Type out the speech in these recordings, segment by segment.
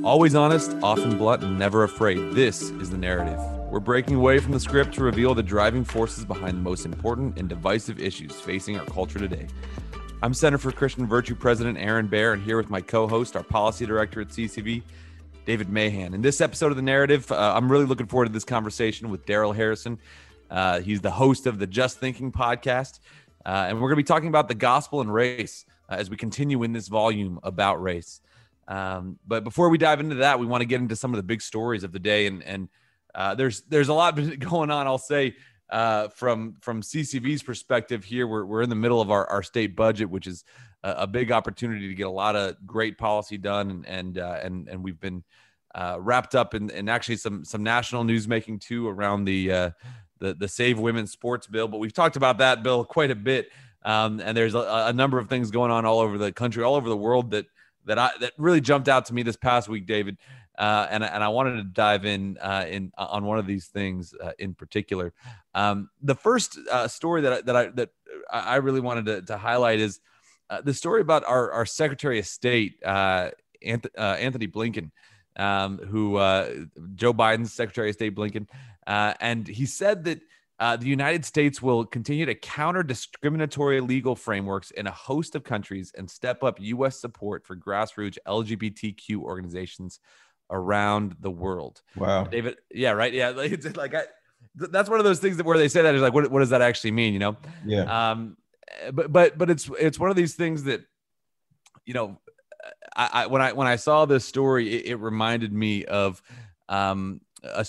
Always honest, often blunt, and never afraid. This is the narrative. We're breaking away from the script to reveal the driving forces behind the most important and divisive issues facing our culture today. I'm Center for Christian Virtue President Aaron Baer, and here with my co host, our policy director at CCV, David Mahan. In this episode of The Narrative, uh, I'm really looking forward to this conversation with Darrell Harrison. Uh, he's the host of the Just Thinking podcast, uh, and we're going to be talking about the gospel and race uh, as we continue in this volume about race. Um, but before we dive into that, we want to get into some of the big stories of the day, and and uh, there's there's a lot going on. I'll say uh, from from CCV's perspective here, we're we're in the middle of our, our state budget, which is a, a big opportunity to get a lot of great policy done, and and uh, and, and we've been uh, wrapped up in, in actually some some national news making too around the uh, the the Save Women's Sports bill. But we've talked about that bill quite a bit, um, and there's a, a number of things going on all over the country, all over the world that that I that really jumped out to me this past week, David. Uh, and and I wanted to dive in uh, in uh, on one of these things uh, in particular. Um, the first uh, story that I, that I that I really wanted to, to highlight is uh, the story about our our Secretary of State Antony Blinken, um, who Joe Biden's Secretary of State Blinken, and he said that uh, the United States will continue to counter discriminatory legal frameworks in a host of countries and step up U.S. support for grassroots LGBTQ organizations around the world. Wow, David. Yeah, right. Yeah, it's like I, that's one of those things that where they say that is like, what, what does that actually mean? You know? Yeah. Um, but but but it's it's one of these things that, you know, I, I when I when I saw this story, it, it reminded me of um a,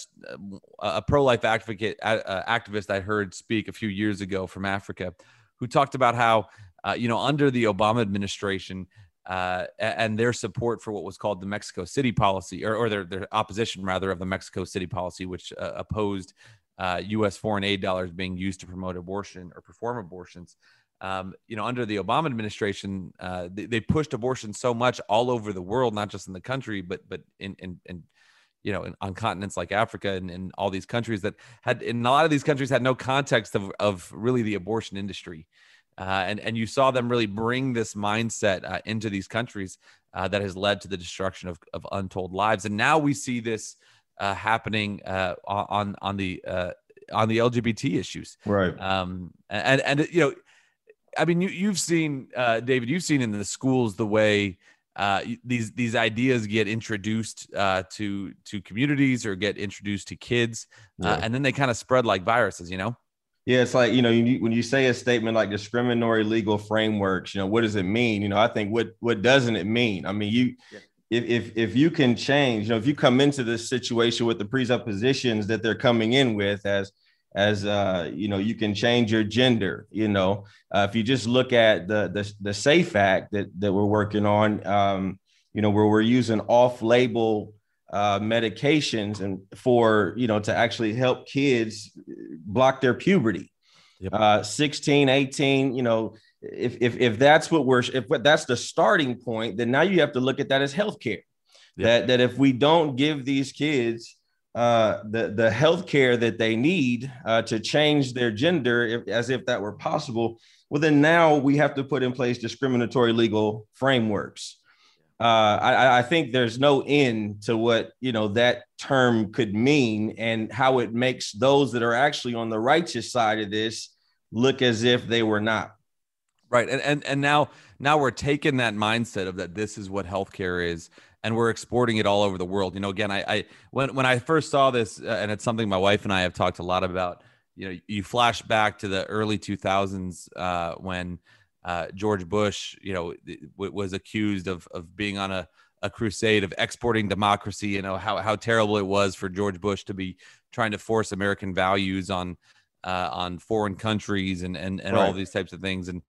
a pro-life advocate uh, activist I heard speak a few years ago from Africa, who talked about how uh, you know under the Obama administration uh, and their support for what was called the Mexico City policy, or, or their their opposition rather of the Mexico City policy, which uh, opposed U.S. Uh, foreign aid dollars being used to promote abortion or perform abortions. Um, you know, under the Obama administration, uh, they, they, pushed abortion so much all over the world, not just in the country, but but in in, in you know, on continents like Africa and, and all these countries that had, in a lot of these countries had no context of, of really the abortion industry. Uh, and, and you saw them really bring this mindset uh, into these countries uh, that has led to the destruction of, of untold lives. And now we see this uh, happening uh, on, on the, uh, on the LGBT issues. Right. Um, and, and, you know, I mean, you, you've seen, David, you've seen in the schools the way, uh, these these ideas get introduced uh, to to communities or get introduced to kids, uh, and then they kind of spread like viruses. You know. Yeah, it's like you know you, when you say a statement like discriminatory legal frameworks, you know what does it mean? You know, I think what what doesn't it mean? I mean, you yeah. if if if you can change, you know, if you come into this situation with the presuppositions that they're coming in with as as uh, you know you can change your gender you know uh, if you just look at the, the the safe act that that we're working on um, you know where we're using off-label uh, medications and for you know to actually help kids block their puberty yep. uh, 16 18 you know if, if if that's what we're if that's the starting point then now you have to look at that as healthcare yep. that that if we don't give these kids uh, the the health care that they need uh, to change their gender, if, as if that were possible. Well, then now we have to put in place discriminatory legal frameworks. Uh, I, I, think there's no end to what you know that term could mean and how it makes those that are actually on the righteous side of this look as if they were not. Right, and and and now now we're taking that mindset of that this is what healthcare is and we're exporting it all over the world. You know, again, I, I when when I first saw this, uh, and it's something my wife and I have talked a lot about. You know, you flash back to the early 2000s uh, when uh, George Bush, you know, w- was accused of of being on a a crusade of exporting democracy. You know how how terrible it was for George Bush to be trying to force American values on uh, on foreign countries and and and right. all these types of things. And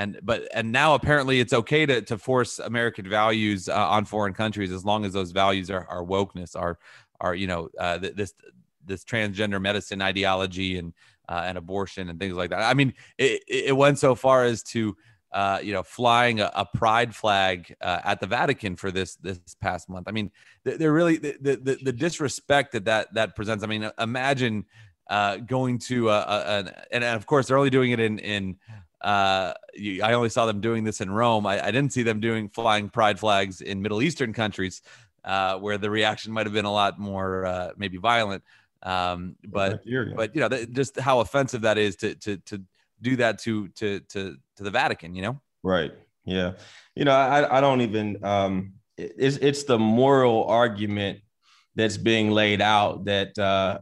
and but and now apparently it's okay to to force American values uh, on foreign countries as long as those values are, are wokeness, are are you know uh, this this transgender medicine ideology and uh, and abortion and things like that. I mean, it, it went so far as to uh, you know flying a, a pride flag uh, at the Vatican for this this past month. I mean, they're really the, the the disrespect that that that presents. I mean, imagine uh, going to a, a, an, and of course they're only doing it in in uh, I only saw them doing this in Rome. I, I, didn't see them doing flying pride flags in Middle Eastern countries. uh, where the reaction might have been a lot more uh, maybe violent. Um, but but you know th- just how offensive that is to to to do that to to to to the Vatican. You know. Right. Yeah. You know, I I don't even um it's it's the moral argument that's being laid out that uh,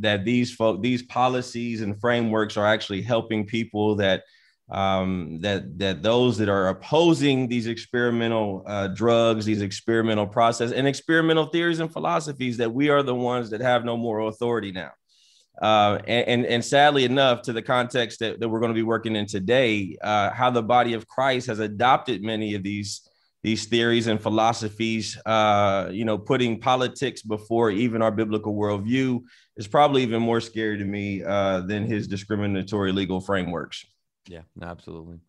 that these folk these policies and frameworks are actually helping people that um, that that those that are opposing these experimental uh, drugs, these experimental process and experimental theories and philosophies, that we are the ones that have no moral authority now. Uh, and, and, and sadly enough, to the context that, that we're going to be working in today, uh, how the body of Christ has adopted many of these these theories and philosophies, uh, you know, putting politics before even our biblical worldview is probably even more scary to me uh, than his discriminatory legal frameworks. Yeah, absolutely.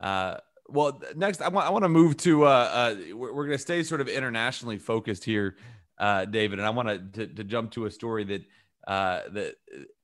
Uh, well, next I want I want to move to uh, uh, we're, we're going to stay sort of internationally focused here, uh, David, and I want to to jump to a story that uh, that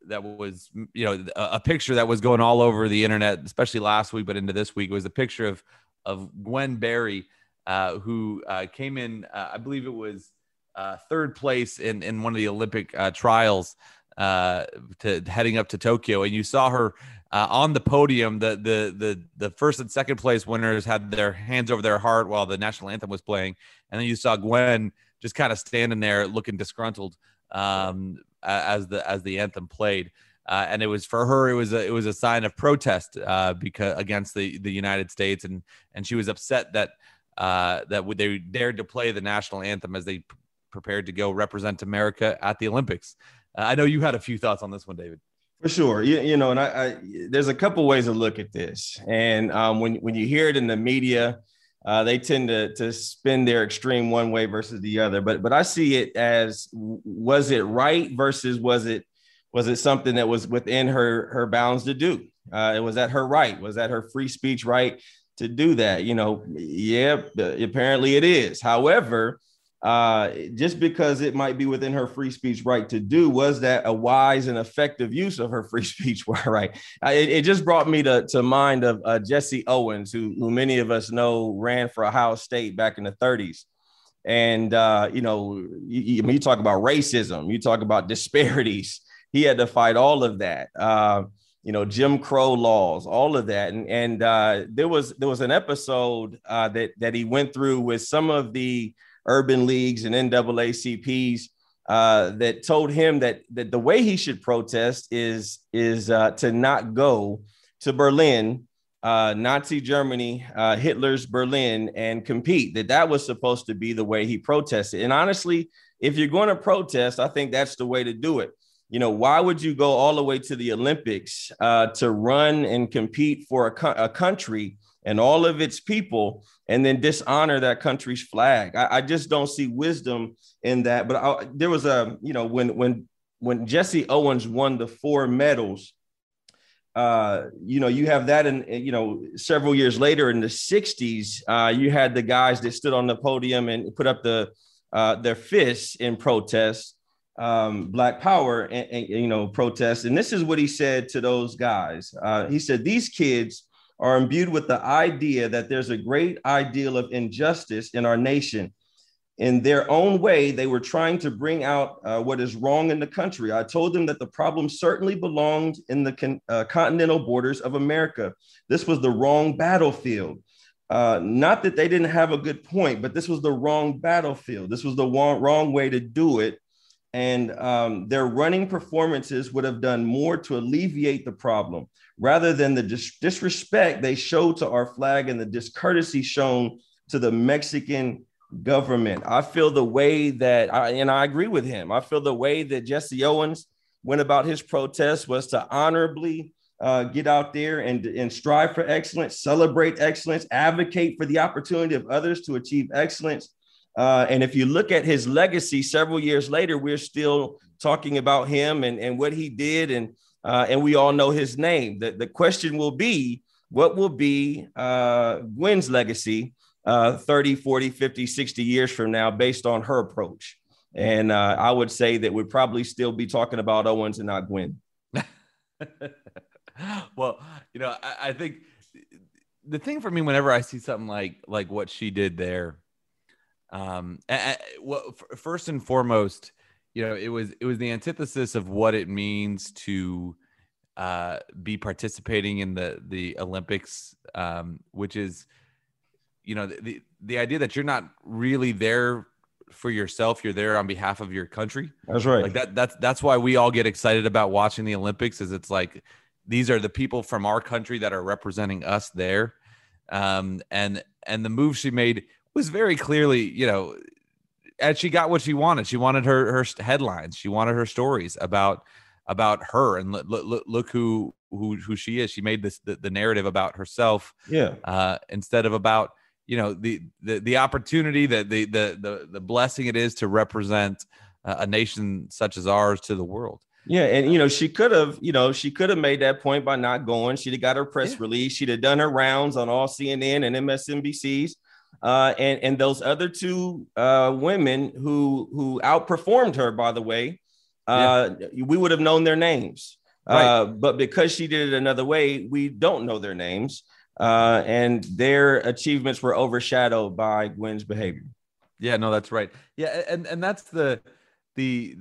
that was you know a, a, picture that was going all over the internet, especially last week, but into this week it was a picture of of Gwen Berry, uh, who uh, came in, uh, I believe it was uh, third place in in one of the Olympic uh, trials uh, to heading up to Tokyo, and you saw her uh, on the podium, the the the the first and second place winners had their hands over their heart while the national anthem was playing, and then you saw Gwen just kind of standing there looking disgruntled um, as the as the anthem played. Uh, and it was for her. It was a, it was a sign of protest uh, because against the, the United States, and and she was upset that uh, that they dared to play the national anthem as they prepared to go represent America at the Olympics. I know you had a few thoughts on this one, David. For sure, you, you know, and I, I there's a couple ways to look at this, and um, when when you hear it in the media, uh, they tend to to spin their extreme one way versus the other. But but I see it as was it right versus was it was it something that was within her her bounds to do? Uh, was that her right? Was that her free speech right to do that? You know, yeah, apparently it is. However, uh, just because it might be within her free speech right to do, was that a wise and effective use of her free speech right? It, it just brought me to, to mind of uh, Jesse Owens, who, who many of us know ran for Ohio State back in the 30s. And, uh, you know, you, you, talk about racism, you talk about disparities. He had to fight all of that. Uh, you know, Jim Crow laws, all of that. And, and uh, there was there was an episode uh, that, that he went through with some of the urban leagues and NAACPs uh, that told him that that the way he should protest is is uh, to not go to Berlin, uh, Nazi Germany, uh, Hitler's Berlin, and compete. That that was supposed to be the way he protested. And honestly, if you're going to protest, I think that's the way to do it. You know, why would you go all the way to the Olympics uh, to run and compete for a, co- a country and all of its people and then dishonor that country's flag. I, I just don't see wisdom in that. But I, there was a, you know, when when when Jesse Owens won the four medals, uh, you know, you have that, and you know, several years later in the '60s, uh, you had the guys that stood on the podium and put up the uh, their fists in protest, um, Black Power, and, and, you know, protest. And this is what he said to those guys. Uh, he said, "These kids." Are imbued with the idea that there's a great ideal of injustice in our nation. In their own way, they were trying to bring out uh, what is wrong in the country. I told them that the problem certainly belonged in the con- uh, continental borders of America. This was the wrong battlefield. Uh, not that they didn't have a good point, but this was the wrong battlefield. This was the wrong, wrong way to do it. And um, their running performances would have done more to alleviate the problem rather than the dis- disrespect they showed to our flag and the discourtesy shown to the Mexican government. I feel the way that, I, and I agree with him, I feel the way that Jesse Owens went about his protest was to honorably uh, get out there and, and strive for excellence, celebrate excellence, advocate for the opportunity of others to achieve excellence. Uh, and if you look at his legacy several years later, we're still talking about him and, and what he did and uh, and we all know his name. The, the question will be what will be uh, Gwen's legacy uh, 30, 40, 50, 60 years from now based on her approach? And uh, I would say that we'd probably still be talking about Owens and not Gwen. well, you know, I, I think the thing for me, whenever I see something like like what she did there, Um, and, well, first and foremost, you know, it was it was the antithesis of what it means to uh, be participating in the the Olympics, um, which is, you know, the the idea that you're not really there for yourself you're there on behalf of your country. That's right. Like that that's that's why we all get excited about watching the olympics is it's like these are the people from our country that are representing us there. Um and and the move she made was very clearly you know and she got what she wanted. She wanted her her headlines. She wanted her stories about about her and look look, look who who who she is. She made this the, the narrative about herself. Yeah. Uh, instead of about you know the the the opportunity that the the the the blessing it is to represent a nation such as ours to the world. Yeah, and you know she could have, you know, she could have made that point by not going. She'd have got her press yeah. release. She'd have done her rounds on all CNN and MSNBCs uh, and and those other two uh, women who who outperformed her, by the way, uh, yeah. we would have known their names. Right. Uh, but because she did it another way, we don't know their names, uh, and their achievements were overshadowed by Gwen's behavior. Yeah, no, that's right. Yeah, and and that's the the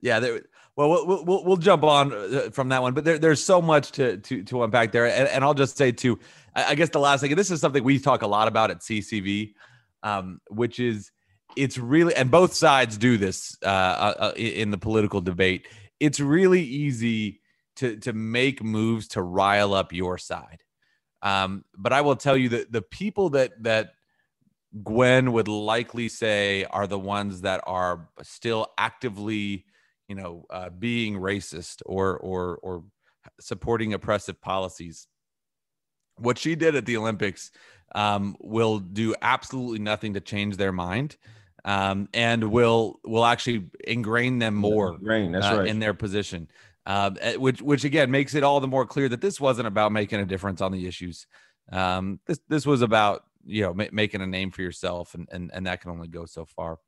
yeah. There, well, we'll, we'll, we'll jump on uh, from that one, but there, there's so much to to to unpack there, and, and I'll just say too, I guess the last thing, this is something we talk a lot about at CCV, um, which is it's really, and both sides do this uh, uh, uh in the political debate. It's really easy to to make moves to rile up your side, um, but I will tell you that the people that that Gwen would likely say are the ones that are still actively, you know, uh, being racist or or or supporting oppressive policies what she did at the Olympics um, will do absolutely nothing to change their mind. Um, and will will actually ingrain them more ingrain, that's uh, right. in their position. Uh, which which again makes it all the more clear that this wasn't about making a difference on the issues. Um, this this was about you know ma- making a name for yourself, and and and that can only go so far.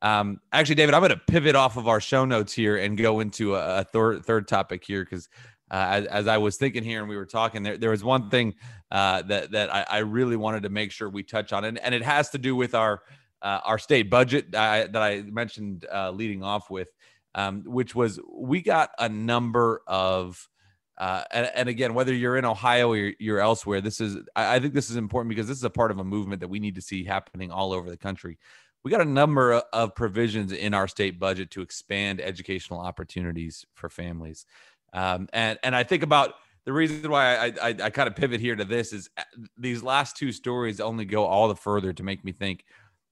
Um, actually, David, I'm going to pivot off of our show notes here and go into a, a third third topic here because uh, as, as, I was thinking here and we were talking, there, there was one thing uh, that that I, I, really wanted to make sure we touch on, and, and it has to do with our uh, our state budget that I mentioned uh, leading off with, um, which was we got a number of. Uh, and, and, again, whether you're in Ohio or you're, you're elsewhere, this is I, I think this is important because this is a part of a movement that we need to see happening all over the country we got a number of provisions in our state budget to expand educational opportunities for families. Um, and and I think about the reason why I, I, I kind of pivot here to this is uh, these last two stories only go all the further to make me think,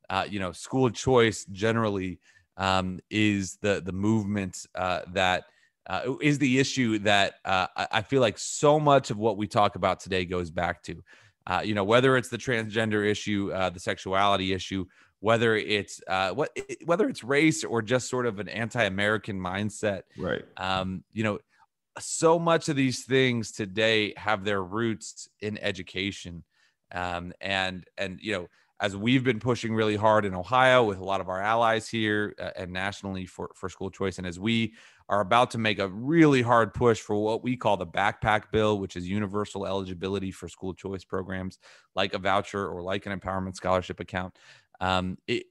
uh, you know, school choice generally um, is the the movement uh, that uh, is the issue that uh, I feel like so much of what we talk about today goes back to. Uh, you know, whether it's the transgender issue, the sexuality issue, whether it's what whether it's race or just sort of an anti-American mindset. Right. Um, you know so much of these things today have their roots in education. Um, and and you know as we've been pushing really hard in ohio with a lot of our allies here uh, and nationally for, for school choice and as we are about to make a really hard push for what we call the backpack bill which is universal eligibility for school choice programs like a voucher or like an empowerment scholarship account um, it,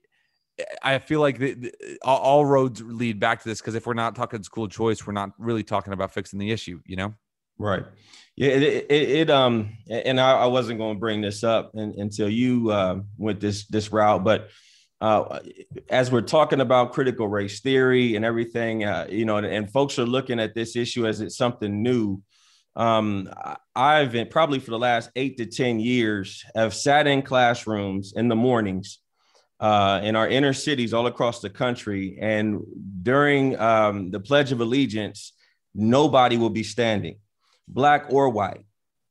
I feel like the, the, all roads lead back to this because if we're not talking school choice, we're not really talking about fixing the issue, you know? Right. Yeah. It, it, it um, and I, I, wasn't going to bring this up in, until you uh, went this this route, but uh, as we're talking about critical race theory and everything, uh, you know, and, and, folks are looking at this issue as it's something new. Um, I've been probably for the last eight to ten years have sat in classrooms in the mornings uh, in our inner cities all across the country. And during um, the Pledge of Allegiance, nobody will be standing, black or white,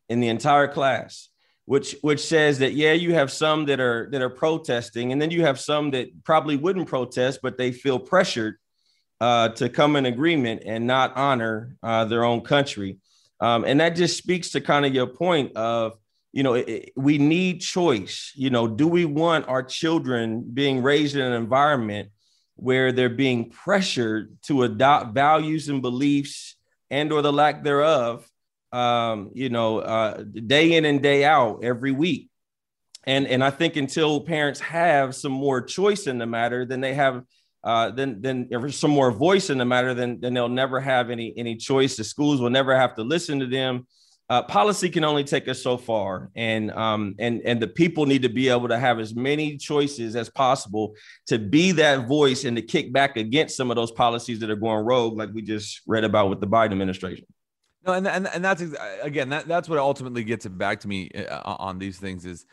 in the entire class. Which, which says that yeah you have some that are that are protesting and then you have some that probably wouldn't protest but they feel pressured uh, to come in agreement and not honor uh, their own country um, and that just speaks to kind of your point of you know, it, we need choice. You know, do we want our children being raised in an environment where they're being pressured to adopt values and beliefs and or the lack thereof, um, you know, uh, day in and day out every week? and and I think until parents have some more choice in the matter, then they have uh, then then some more voice in the matter, then then they'll never have any any choice. The schools will never have to listen to them. Uh, policy can only take us so far, and um and and the people need to be able to have as many choices as possible to be that voice and to kick back against some of those policies that are going rogue, like we just read about with the Biden administration. No, and and, and that's again that that's what ultimately gets it back to me uh, on these things is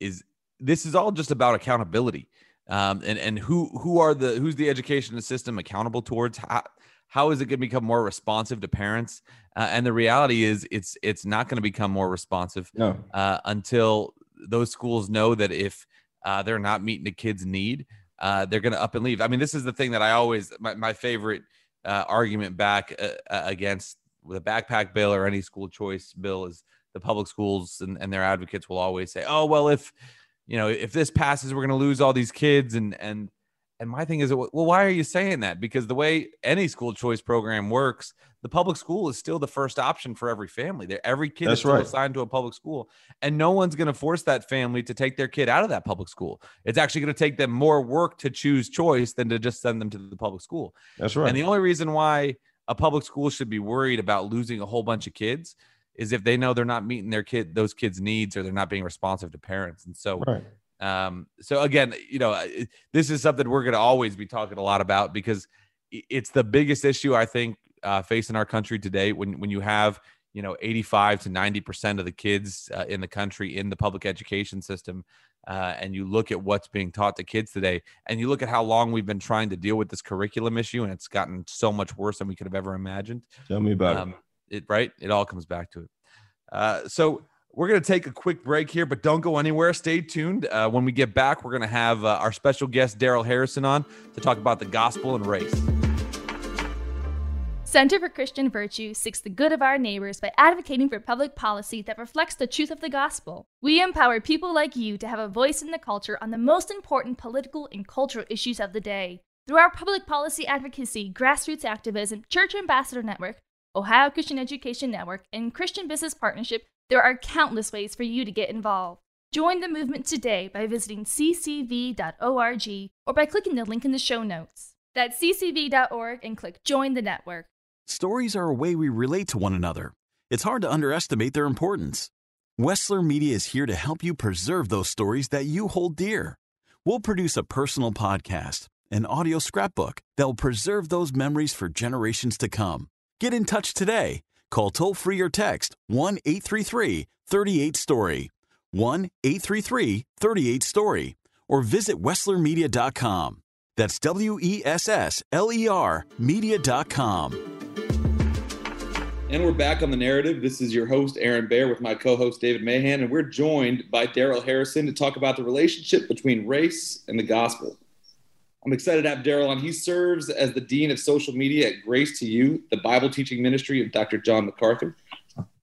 is this is all just about accountability um, and and who who are the who's the education system accountable towards how, how is it going to become more responsive to parents uh, and the reality is it's it's not going to become more responsive no. uh, until those schools know that if uh, they're not meeting the kids need uh, they're going to up and leave i mean this is the thing that i always my, my favorite uh, argument back uh, against the backpack bill or any school choice bill is the public schools and, and their advocates will always say, "Oh, well, if you know if this passes, we're going to lose all these kids." And and and my thing is, well, why are you saying that? Because the way any school choice program works, the public school is still the first option for every family. Every kid That's is still right. assigned to a public school, and no one's going to force that family to take their kid out of that public school. It's actually going to take them more work to choose choice than to just send them to the public school. That's right. And the only reason why a public school should be worried about losing a whole bunch of kids is if they know they're not meeting their kid those kids needs or they're not being responsive to parents and so right. Um so again you know this is something we're going to always be talking a lot about because it's the biggest issue i think uh, facing our country today when when you have you know 85 to 90 percent of the kids uh, in the country in the public education system uh, and you look at what's being taught to kids today and you look at how long we've been trying to deal with this curriculum issue and it's gotten so much worse than we could have ever imagined. Tell me about um, it it right? It all comes back to it. Uh, so we're going to take a quick break here but don't go anywhere stay tuned uh, when we get back we're going to have uh, our special guest Darrell harrison on to talk about the gospel and race Center for Christian Virtue seeks the good of our neighbors by advocating for public policy that reflects the truth of the gospel. We empower people like you to have a voice in the culture on the most important political and cultural issues of the day. Through our public policy advocacy, grassroots activism, church ambassador network, Ohio Christian Education Network, and Christian Business Partnership, there are countless ways for you to get involved. Join the movement today by visiting ccv.org or by clicking the link in the show notes. That's ccv.org and click Join the Network. Stories are a way we relate to one another. It's hard to underestimate their importance. Wessler Media is here to help you preserve those stories that you hold dear. We'll produce a personal podcast, an audio scrapbook that will preserve those memories for generations to come. Get in touch today. Call toll free or text 1 833 38 Story. 1 833 38 Story. Or visit WesslerMedia.com. That's W E S S L E R Media.com. And we're back on the narrative. This is your host, Aaron Baer, with my co host, David Mahan. And we're joined by Darrell Harrison to talk about the relationship between race and the gospel. I'm excited to have Darrell on. He serves as the Dean of Social Media at Grace to You, the Bible teaching ministry of Dr. John MacArthur.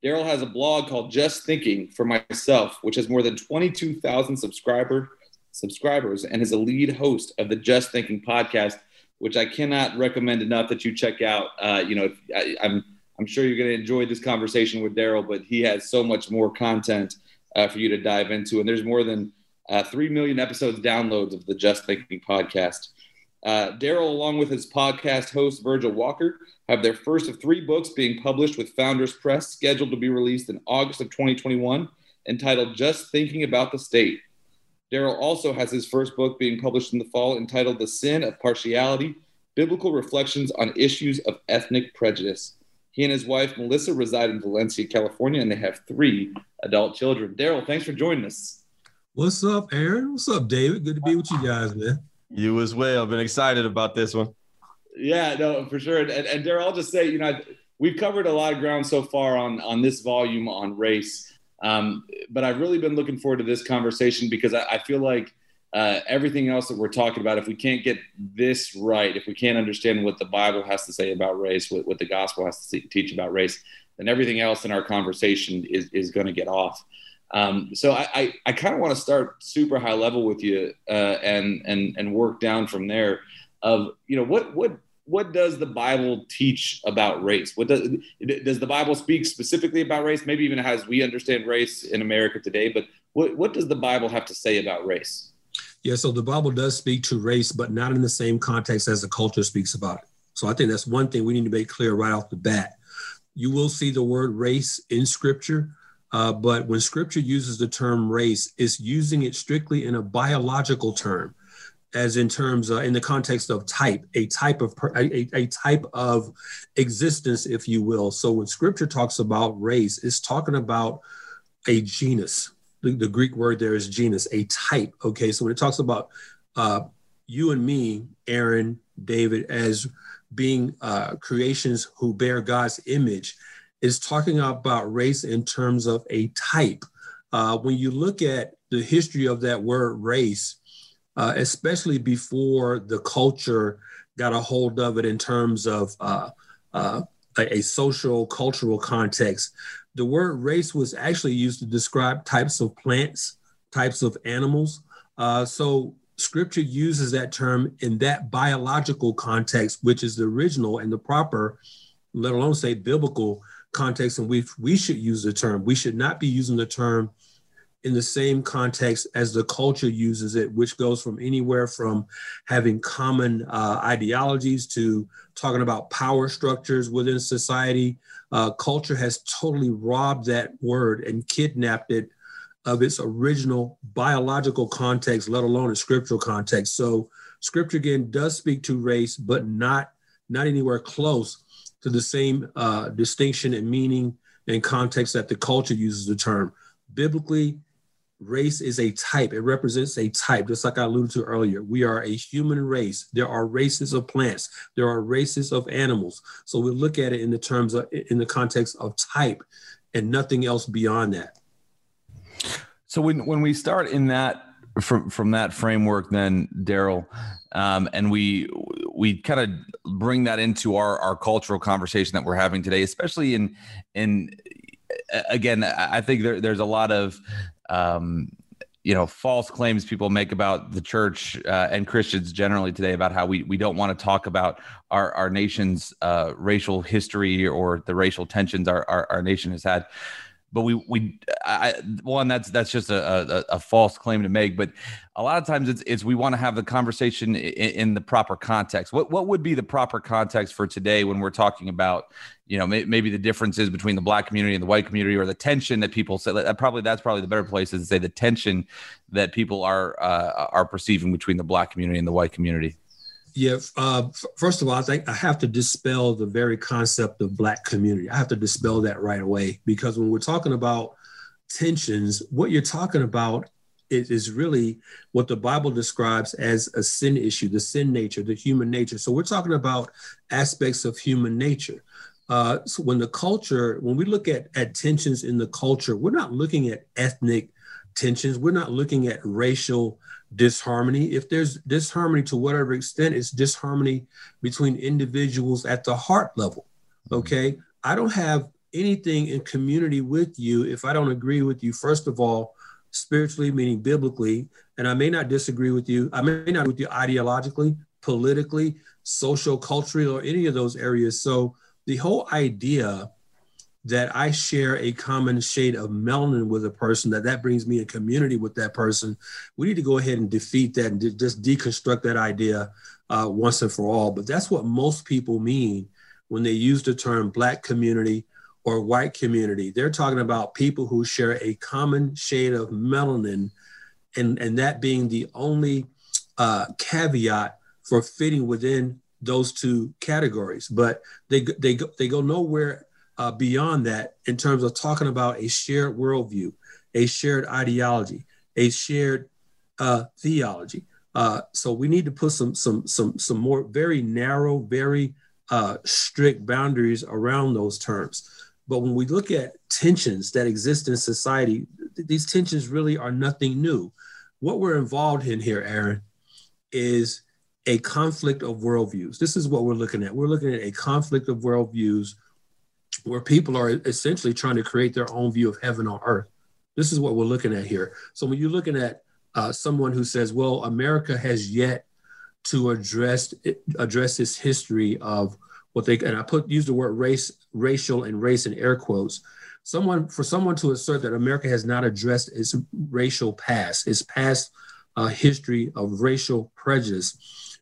Darrell has a blog called Just Thinking for Myself, which has more than 22,000 subscriber subscribers and is a lead host of the Just Thinking podcast, which I cannot recommend enough that you check out. Uh, you know, I, I'm I'm sure you're going to enjoy this conversation with Darrell, but he has so much more content uh, for you to dive into, and there's more than uh, 3 million episodes downloads of the Just Thinking podcast. Uh, Darrell, along with his podcast host Virgil Walker, have their first of three books being published with Founders Press, scheduled to be released in August of 2021, entitled Just Thinking About the State. Darrell also has his first book being published in the fall entitled The Sin of Partiality Biblical Reflections on Issues of Ethnic Prejudice. He and his wife, Melissa, reside in Valencia, California, and they have three adult children. Darrell, thanks for joining us. What's up, Aaron? What's up, David? Good to be with you guys, man. You as well. I've been excited about this one. Yeah, no, for sure. And, and Darrell, I'll just say, you know, we've covered a lot of ground so far on on this volume on race, um, but I've really been looking forward to this conversation because I, I feel like uh, everything else that we're talking about, if we can't get this right, if we can't understand what the Bible has to say about race, what, what the gospel has to teach about race, then everything else in our conversation is, is going to get off. Um, so I, I, I kind of want to start super high level with you uh, and and and work down from there. Of you know what what what does the Bible teach about race? What does does the Bible speak specifically about race? Maybe even as we understand race in America today, but what, what does the Bible have to say about race? Yeah, so the Bible does speak to race, but not in the same context as the culture speaks about it. So I think that's one thing we need to make clear right off the bat. You will see the word race in scripture, uh, but when scripture uses the term race, it's using it strictly in a biological term, as in terms uh, in the context of type, a type of a, a type of existence, if you will. So when scripture talks about race, it's talking about a genus. The, the Greek word there is genus, a type. Okay, so when it talks about uh, you and me, Aaron, David, as being uh, creations who bear God's image, is talking about race in terms of a type. Uh, when you look at the history of that word race, uh, especially before the culture got a hold of it in terms of uh, uh, a, a, social cultural context, the word race was actually used to describe types of plants, types of animals. Uh, so scripture uses that term in that biological context, which is the original and the proper, let alone say biblical context in which we should use the term. We should not be using the term in the same context as the culture uses it, which goes from anywhere from having common uh, ideologies to talking about power structures within society. Uh, culture has totally robbed that word and kidnapped it of its original biological context, let alone a scriptural context. So scripture again does speak to race, but not not anywhere close to the same uh, distinction and meaning and context that the culture uses the term. Biblically, race is a type. It represents a type, just like I alluded to earlier. We are a human race. There are races of plants. There are races of animals. So we look at it in the terms of in the context of type and nothing else beyond that. So when when we start in that from from that framework, then Darrell, um, and we we kind of bring that into our our cultural conversation that we're having today, especially in in again, I think there, there's a lot of um, you know false claims people make about the church uh, and Christians generally today about how we we don't want to talk about our our nation's uh, racial history or the racial tensions our, our, our nation has had but we we I, one that's that's just a, a, a false claim to make but a lot of times it's it's we want to have the conversation in, in, the proper context. What what would be the proper context for today when we're talking about you know may, maybe the differences between the black community and the white community or the tension that people say that probably that's probably the better place is to say the tension that people are uh, are perceiving between the black community and the white community yeah. Uh, first of all, I think I have to dispel the very concept of Black community. I have to dispel that right away because when we're talking about tensions, what you're talking about is, is really what the Bible describes as a sin issue, the sin nature, the human nature. So we're talking about aspects of human nature. Uh, so when the culture, when we look at, at tensions in the culture, we're not looking at ethnic tensions. We're not looking at racial disharmony. If there's disharmony to whatever extent, it's disharmony between individuals at the heart level. Mm-hmm. Okay. I don't have anything in community with you if I don't agree with you, first of all, spiritually, meaning biblically. And I may not disagree with you. I may not with you ideologically, politically, social, culturally, or any of those areas. So the whole idea that I share a common shade of melanin with a person, that that brings me a community with that person. We need to go ahead and defeat that and de- just deconstruct that idea uh, once and for all. But that's what most people mean when they use the term Black community or white community. They're talking about people who share a common shade of melanin, and, and that being the only uh, caveat for fitting within those two categories. But they, they, go they go nowhere uh, beyond that in terms of talking about a shared worldview, a shared ideology, a shared uh, theology. Uh, so we need to put some some some some more very narrow, very uh, strict boundaries around those terms. But when we look at tensions that exist in society, th- these tensions really are nothing new. What we're involved in here, Aaron, is a conflict of worldviews. This is what we're looking at. We're looking at a conflict of worldviews where people are essentially trying to create their own view of heaven on earth. This is what we're looking at here. So when you're looking at uh, someone who says, "Well, America has yet to address address this history of what they," and I put use the word race, racial, and race in air quotes. someone for someone to assert that America has not addressed its racial past, its past uh, history of racial prejudice,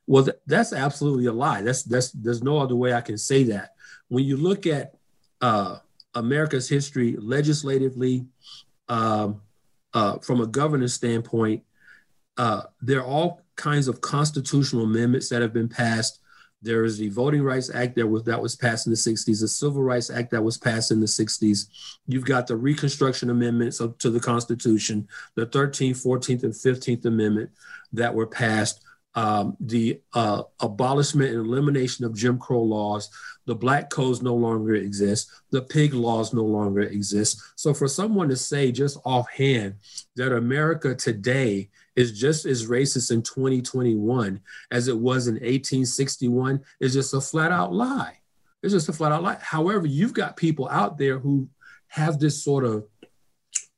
well, th- that's absolutely a lie. That's that's there's no other way I can say that. When you look at uh, America's history legislatively, um, uh, from a governance standpoint, uh, there are all kinds of constitutional amendments that have been passed there is the Voting Rights Act that was that was passed in the 60s, the Civil Rights Act that was passed in the 60s. You've got the Reconstruction Amendments to the Constitution, the 13th, 14th, and 15th Amendment that were passed. Um, the uh, abolishment and elimination of Jim Crow laws, the black codes no longer exist, the pig laws no longer exist. So, for someone to say just offhand that America today is just as racist in 2021 as it was in 1861 is just a flat out lie. It's just a flat out lie. However, you've got people out there who have this sort of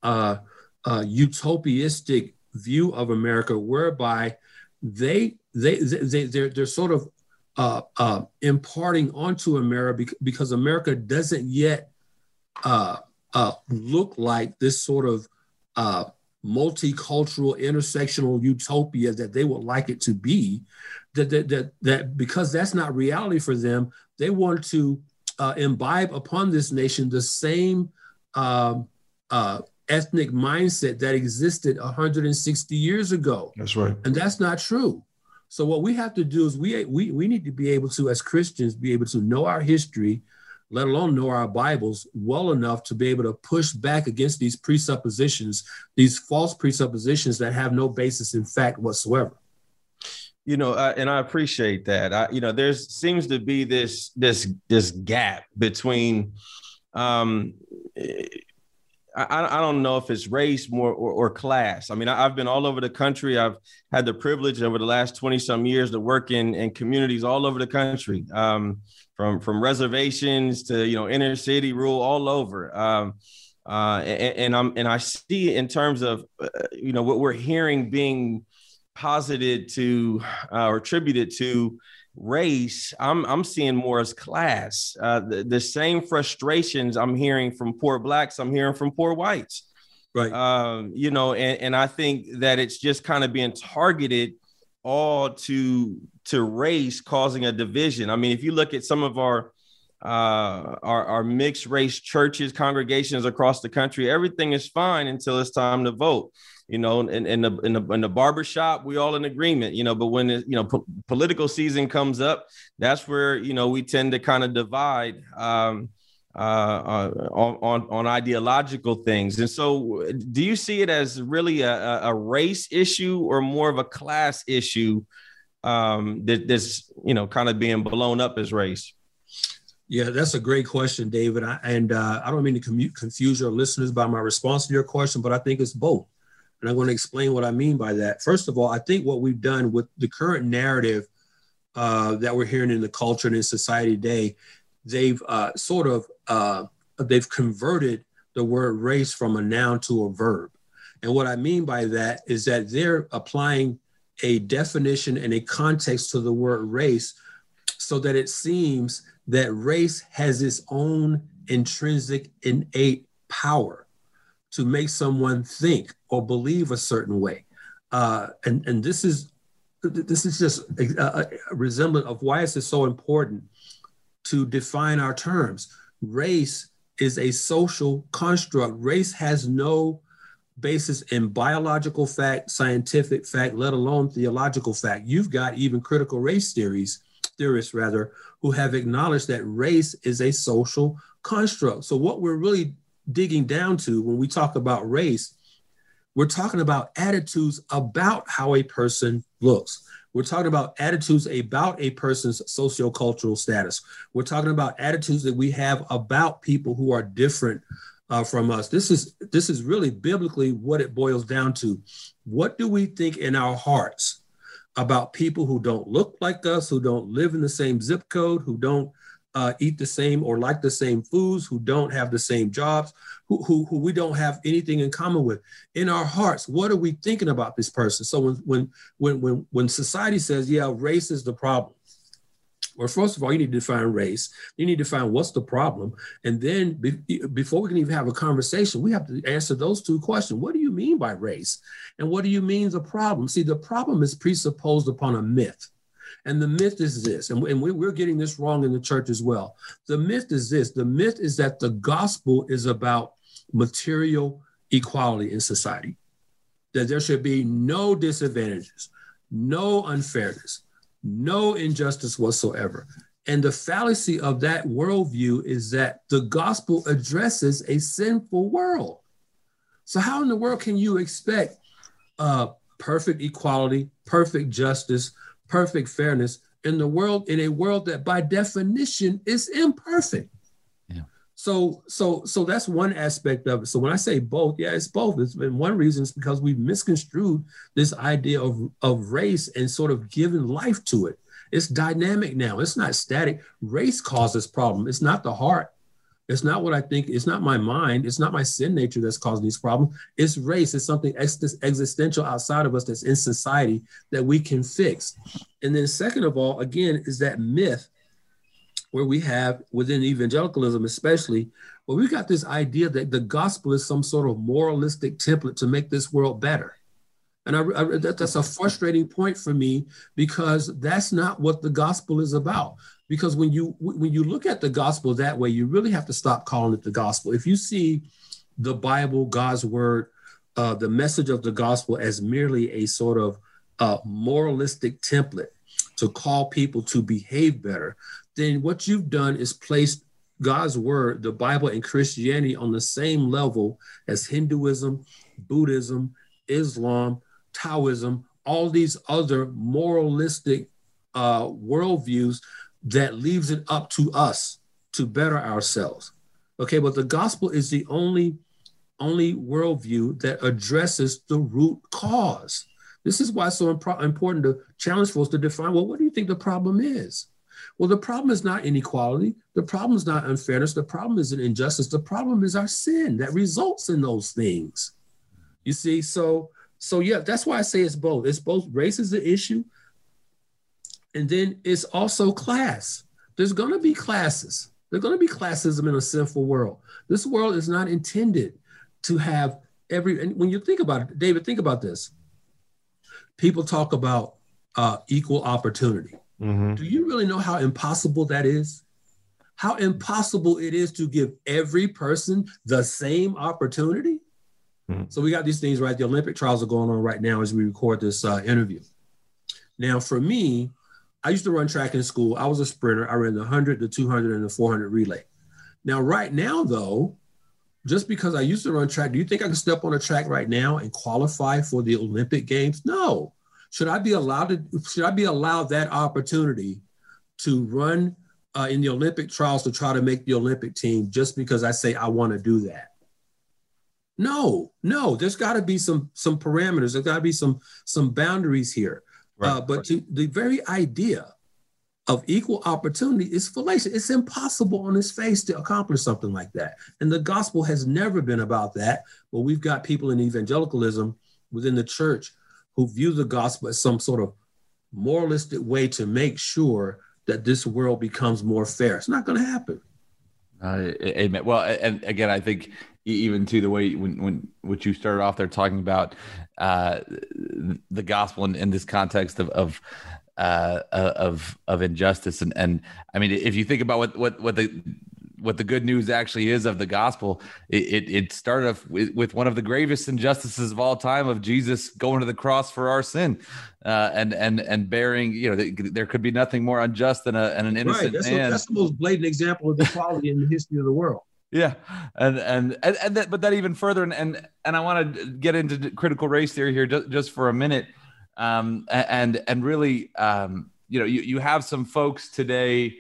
uh, uh, utopiistic view of America, whereby they they, they they're, they're sort of uh, uh, imparting onto America because America doesn't yet uh, uh, look like this sort of uh, multicultural intersectional utopia that they would like it to be that that that, that because that's not reality for them they want to uh, imbibe upon this nation the same uh, ethnic mindset that existed 160 years ago that's right and that's not true so what we have to do is we we, we need to be able to as christians be able to know our history let alone know our Bibles well enough to be able to push back against these presuppositions, these false presuppositions that have no basis in fact whatsoever. You know, uh, and I appreciate that. I, you know, there seems to be this this this gap between um, I, I don't know if it's race more or, or class. I mean, I, have been all over the country. I've had the privilege over the last 20 some years to work in, in communities all over the country, um, from, from reservations to, you know, inner city, rural, all over. Um, uh, and, and, I'm, and I see in terms of, uh, you know, what we're hearing being posited to uh, or attributed to race, I'm I'm seeing more as class. Uh, the, the same frustrations I'm hearing from poor blacks, I'm hearing from poor whites. Right. Um, you know, and, and I think that it's just kind of being targeted all to to race causing a division. I mean, if you look at some of our uh, our, our mixed race churches, congregations across the country, everything is fine until it's time to vote you know, in, in the in the in the barber shop, we all in agreement, you know. But when it, you know po- political season comes up, that's where you know we tend to kind of divide um, uh, uh, on, on on ideological things. And so, do you see it as really a, a race issue or more of a class issue um, that that's you know kind of being blown up as race? Yeah, that's a great question, David. I, and uh, I don't mean to confuse your listeners by my response to your question, but I think it's both. And I'm going to explain what I mean by that. First of all, I think what we've done with the current narrative uh, that we're hearing in the culture and in society today, they've uh, sort of uh, they've converted the word race from a noun to a verb. And what I mean by that is that they're applying a definition and a context to the word race so that it seems that race has its own intrinsic innate power to make someone think or believe a certain way. Uh, and, and this is this is just a, a resemblance of why is it so important to define our terms. Race is a social construct. Race has no basis in biological fact, scientific fact, let alone theological fact. You've got even critical race theories, theorists rather, who have acknowledged that race is a social construct. So what we're really digging down to when we talk about race, we're talking about attitudes about how a person looks. We're talking about attitudes about a person's sociocultural status. We're talking about attitudes that we have about people who are different uh, from us. This is this is really biblically what it boils down to. What do we think in our hearts about people who don't look like us, who don't live in the same zip code, who don't uh, eat the same or like the same foods, who don't have the same jobs, who, who, who we don't have anything in common with. In our hearts, what are we thinking about this person? So when when when when when society says, yeah, race is the problem, Well, first of all, you need to define race. You need to find what's the problem. And then be, before we can even have a conversation, we have to answer those two questions. What do you mean by race? And what do you mean the problem? See, the problem is presupposed upon a myth. And the myth is this, and, and we're getting this wrong in the church as well. The myth is this the myth is that the gospel is about material equality in society, that there should be no disadvantages, no unfairness, no injustice whatsoever. And the fallacy of that worldview is that the gospel addresses a sinful world. So, how in the world can you expect uh, perfect equality, perfect justice, perfect fairness in the world, in a world that by definition is imperfect? Yeah. So, so, so that's one aspect of it. So when I say both, yeah, it's both. It's been one reason is because we've misconstrued this idea of, of race and sort of given life to it. It's dynamic now. It's not static. Race causes problem. It's not the heart. It's not what I think. It's not my mind. It's not my sin nature that's causing these problems. It's race. It's something ex- existential outside of us that's in society that we can fix. And then, second of all, again, is that myth where we have within evangelicalism, especially, where we've got this idea that the gospel is some sort of moralistic template to make this world better. And I, I, that, that's a frustrating point for me because that's not what the gospel is about. Because when you when you look at the gospel that way, you really have to stop calling it the gospel. If you see the Bible, God's word, uh, the message of the gospel as merely a sort of uh, moralistic template to call people to behave better, then what you've done is placed God's word, the Bible, and Christianity on the same level as Hinduism, Buddhism, Islam, Taoism, all these other moralistic uh, worldviews that leaves it up to us to better ourselves. Okay, but the gospel is the only only worldview that addresses the root cause. This is why it's so imp- important to challenge folks to define well, what do you think the problem is? Well, the problem is not inequality. The problem is not unfairness. The problem is an injustice. The problem is our sin that results in those things. You see, so so yeah, that's why I say it's both. It's both race is the issue, and then it's also class. There's gonna be classes. There's gonna be classism in a sinful world. This world is not intended to have every. And when you think about it, David, think about this. People talk about uh, equal opportunity. Mm-hmm. Do you really know how impossible that is? How impossible it is to give every person the same opportunity? Mm-hmm. So we got these things right. The Olympic trials are going on right now as we record this uh, interview. Now, for me, I used to run track in school. I was a sprinter. I ran the 100, the 200, and the 400 relay. Now, right now, though, just because I used to run track, do you think I can step on a track right now and qualify for the Olympic Games? No. Should I be allowed to? Should I be allowed that opportunity to run uh, in the Olympic trials to try to make the Olympic team just because I say I want to do that? No, no. There's got to be some some parameters. There's got to be some some boundaries here. Right, uh, but right. to, the very idea of equal opportunity is fallacious. It's impossible on its face to accomplish something like that. And the gospel has never been about that. But we've got people in evangelicalism within the church who view the gospel as some sort of moralistic way to make sure that this world becomes more fair. It's not going to happen. Uh, amen. Well, and again, I think even to the way when when what you started off there talking about uh, the gospel in, in this context of of uh, of of injustice and and I mean if you think about what what what the what the good news actually is of the gospel. It, it, it started off with, with, one of the gravest injustices of all time of Jesus going to the cross for our sin, uh, and and and bearing. You know, there could be nothing more unjust than, a, and an innocent right. That's man. A, that's the most blatant example of equality in the history of the world. Yeah, and and and, and that, but that even further, and and, and I want to get into critical race theory here just, just for a minute, um, and and really, um, you know, you you have some folks today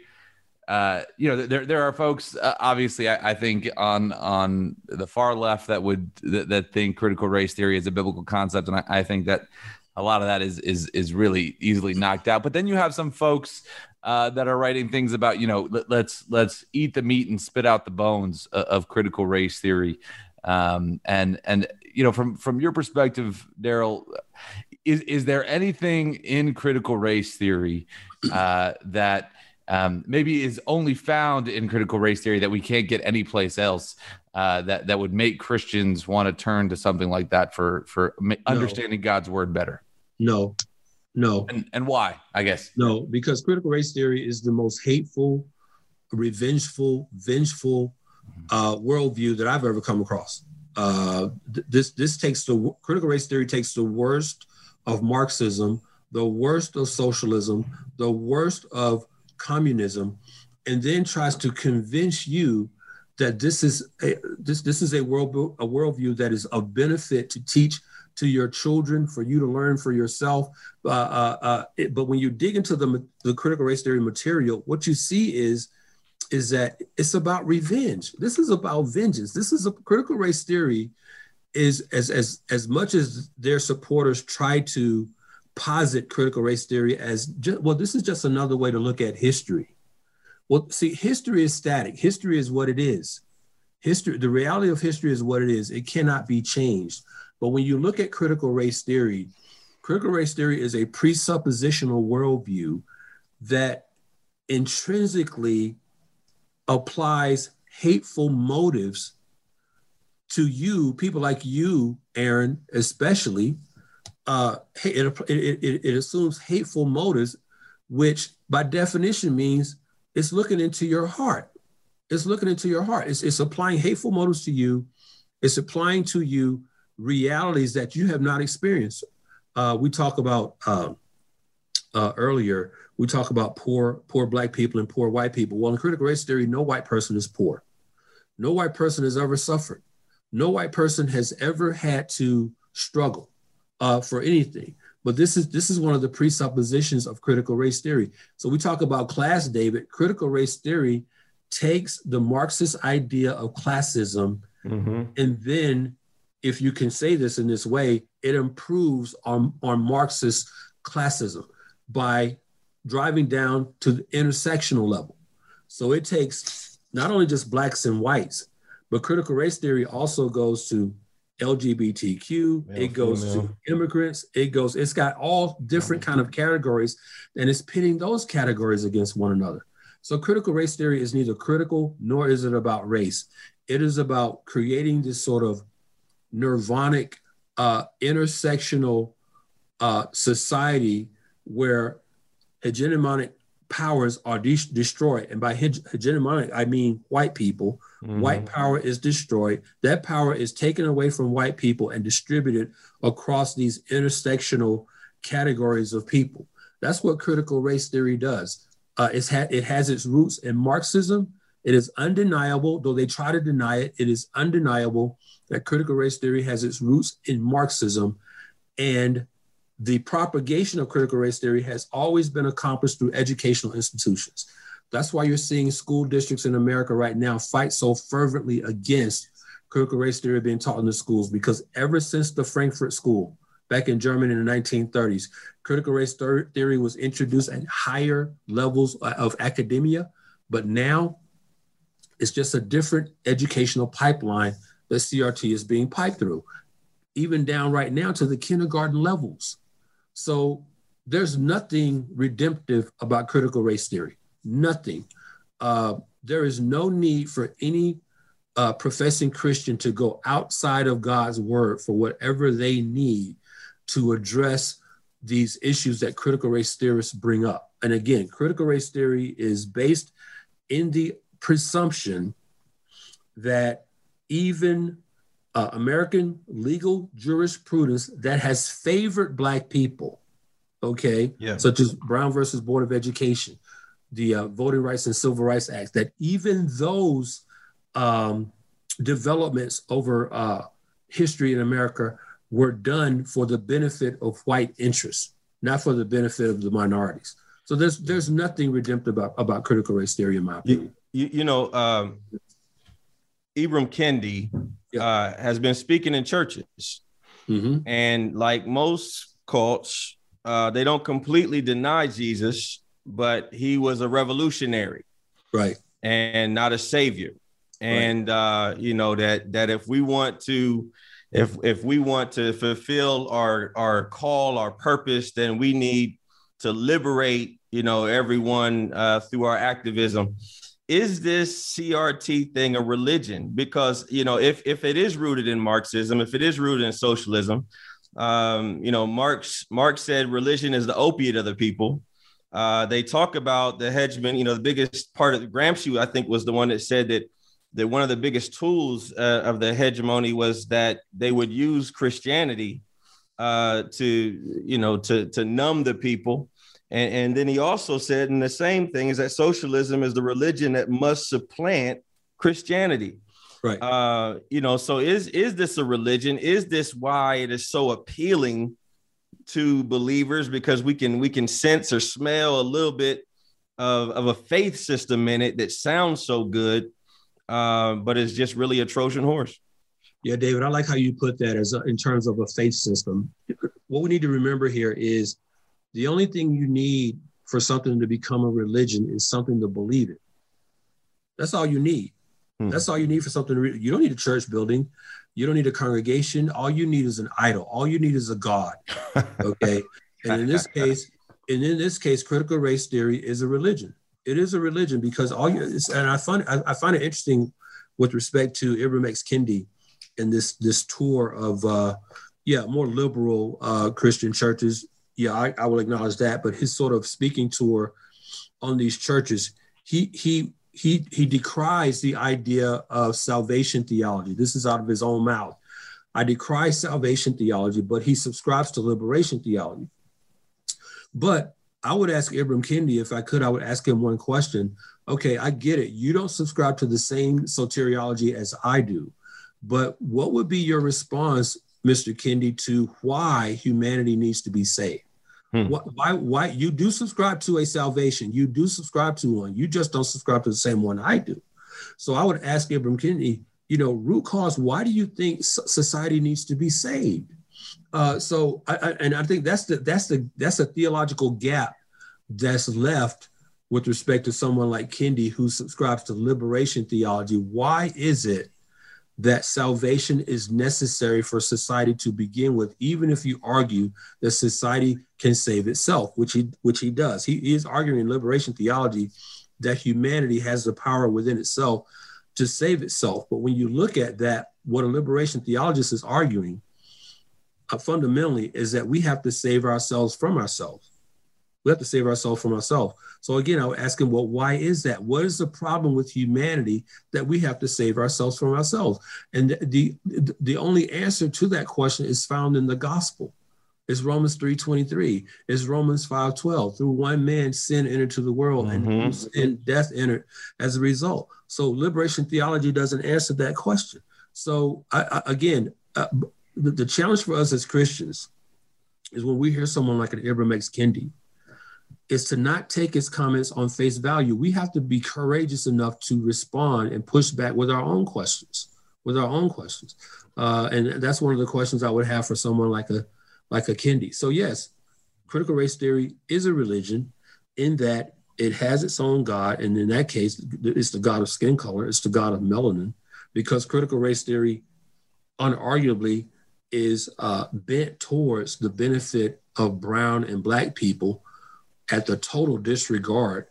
uh, you know, there there are folks, uh, obviously, I, I, think on on the far left that would that, that, think critical race theory is a biblical concept, and I, I, think that a lot of that is is is really easily knocked out. But then you have some folks uh, that are writing things about, you know, let, us let's, let's eat the meat and spit out the bones of, of critical race theory. Um, and and you know, from from your perspective, Darrell, is is there anything in critical race theory uh, that um, maybe is only found in critical race theory that we can't get anyplace else uh, that that would make Christians want to turn to something like that for for no. understanding God's word better? No, no. And and why? I guess no, because critical race theory is the most hateful, revengeful, vengeful uh, worldview that I've ever come across. Uh, this this takes the critical race theory takes the worst of Marxism, the worst of socialism, the worst of communism, and then tries to convince you that this is a, this this is a world a worldview that is of benefit to teach to your children for you to learn for yourself. Uh, uh, uh, it, but when you dig into the the critical race theory material, what you see is is that it's about revenge. This is about vengeance. This is a critical race theory is as as as much as their supporters try to posit critical race theory as just, well this is just another way to look at history well, see, history is static. History is what it is. History, the reality of history is what it is. It cannot be changed. But when you look at critical race theory, critical race theory is a presuppositional worldview that intrinsically applies hateful motives to you, people like you, Aaron, especially. Uh, it, it, it, assumes hateful motives, which by definition means it's looking into your heart. It's looking into your heart. It's, it's applying hateful motives to you. It's applying to you realities that you have not experienced. Uh, we talk about um, uh, earlier. We talk about poor, poor black people and poor white people. Well, in critical race theory, no white person is poor. No white person has ever suffered. No white person has ever had to struggle uh, for anything. But this is this is one of the presuppositions of critical race theory. So we talk about class, David. Critical race theory takes the Marxist idea of classism, mm-hmm. and then, if you can say this in this way, it improves on, on Marxist classism by driving down to the intersectional level. So it takes not only just blacks and whites, but critical race theory also goes to LGBTQ, Male, it goes female. to immigrants, it goes, it's got all different kind of categories, and it's pitting those categories against one another. So critical race theory is neither critical nor is it about race. It is about creating this sort of nirvanic, uh, intersectional uh, society where hegemonic powers are de- destroyed. And by hegemonic, I mean white people Mm-hmm. White power is destroyed. That power is taken away from white people and distributed across these intersectional categories of people. That's what critical race theory does. Uh, it's ha- it has its roots in Marxism. It is undeniable, though they try to deny it, it is undeniable that critical race theory has its roots in Marxism. And the propagation of critical race theory has always been accomplished through educational institutions. That's why you're seeing school districts in America right now fight so fervently against critical race theory being taught in the schools because ever since the Frankfurt School back in Germany in the 1930s, critical race theory was introduced at higher levels of academia, but now it's just a different educational pipeline that CRT is being piped through, even down right now to the kindergarten levels. So there's nothing redemptive about critical race theory nothing. Uh, there is no need for any uh, professing Christian to go outside of God's word for whatever they need to address these issues that critical race theorists bring up. And again, critical race theory is based in the presumption that even uh, American legal jurisprudence that has favored Black people, okay, yeah. such as Brown versus Board of Education, the uh, Voting Rights and Civil Rights Act, that even those um, developments over uh, history in America were done for the benefit of white interests, not for the benefit of the minorities. So there's there's nothing redemptive about, about critical race theory in my opinion. You, you, know, um, Ibram Kendi uh, has been speaking in churches, mm-hmm. and like most cults, uh, they don't completely deny Jesus but he was a revolutionary, right, and not a savior. And right. uh, you know that that if we want to, if if we want to fulfill our our call, our purpose, then we need to liberate you know, everyone uh, through our activism. Is this CRT thing a religion? Because you know, if if it is rooted in Marxism, if it is rooted in socialism, um, you know, Marx Marx said religion is the opiate of the people. Uh, they talk about the hegemon. You know, the biggest part of the Gramsci, I think, was the one that said that that one of the biggest tools uh, of the hegemony was that they would use Christianity uh, to, you know, to to numb the people. And, and then he also said, and the same thing is that socialism is the religion that must supplant Christianity. Right. Uh, you know, so is is this a religion? Is this why it is so appealing to believers? Because we can we can sense or smell a little bit of, of a faith system in it that sounds so good, uh, but it's just really a Trojan horse. Yeah, David, I like how you put that as a, in terms of a faith system. What we need to remember here is the only thing you need for something to become a religion is something to believe in. That's all you need. Hmm. That's all you need for something. Re- you don't need a church building. You don't need a congregation. All you need is an idol. All you need is a God. Okay. and in this case, and in this case, critical race theory is a religion. It is a religion because all you and I find I, I find it interesting with respect to Ibram X. Kendi and this this tour of uh, yeah more liberal uh, Christian churches. Yeah, I, I will acknowledge that. But his sort of speaking tour on these churches, he he he he decries the idea of salvation theology. This is out of his own mouth. I decry salvation theology, but he subscribes to liberation theology. But I would ask Ibram Kendi, if I could, I would ask him one question. Okay, I get it. You don't subscribe to the same soteriology as I do, but what would be your response, Mr. Kendi, to why humanity needs to be saved? Hmm. Why, why you do subscribe to a salvation? You do subscribe to one. You just don't subscribe to the same one I do. So I would ask Ibram Kendi, you know, root cause. Why do you think society needs to be saved? Uh, so, I, I, and I think that's the that's the that's a theological gap that's left with respect to someone like Kendi who subscribes to liberation theology. Why is it that salvation is necessary for society to begin with, even if you argue that society can save itself, which he which he does. He, is arguing in liberation theology that humanity has the power within itself to save itself. But when you look at that, what a liberation theologist is arguing uh, fundamentally is that we have to save ourselves from ourselves. We have to save ourselves from ourselves. So again, I would ask him, well, why is that? What is the problem with humanity that we have to save ourselves from ourselves? And the, the, only answer to that question is found in the gospel. It's Romans 3.23. It's Romans 5.12. Through one man, sin entered to the world, mm-hmm. and sin, death entered as a result. So liberation theology doesn't answer that question. So I, I, again, uh, the, the challenge for us as Christians is when we hear someone like an Ibram X. Kendi, is to not take his comments on face value. We have to be courageous enough to respond and push back with our own questions, with our own questions. Uh, and that's one of the questions I would have for someone like a like a Kendi. So yes, critical race theory is a religion in that it has its own God, and in that case, it's the God of skin color, it's the God of melanin, because critical race theory, unarguably, is uh, bent towards the benefit of brown and black people at the total disregard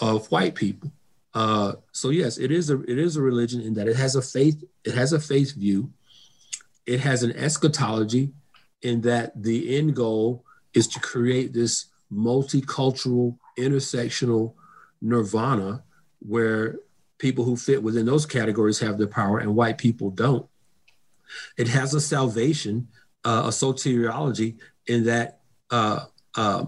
of white people. Uh, so yes, it is a it is a religion in that it has a faith it has a faith view. It has an eschatology in that the end goal is to create this multicultural intersectional nirvana where people who fit within those categories have the power and white people don't. It has a salvation, uh, a soteriology in that uh, uh,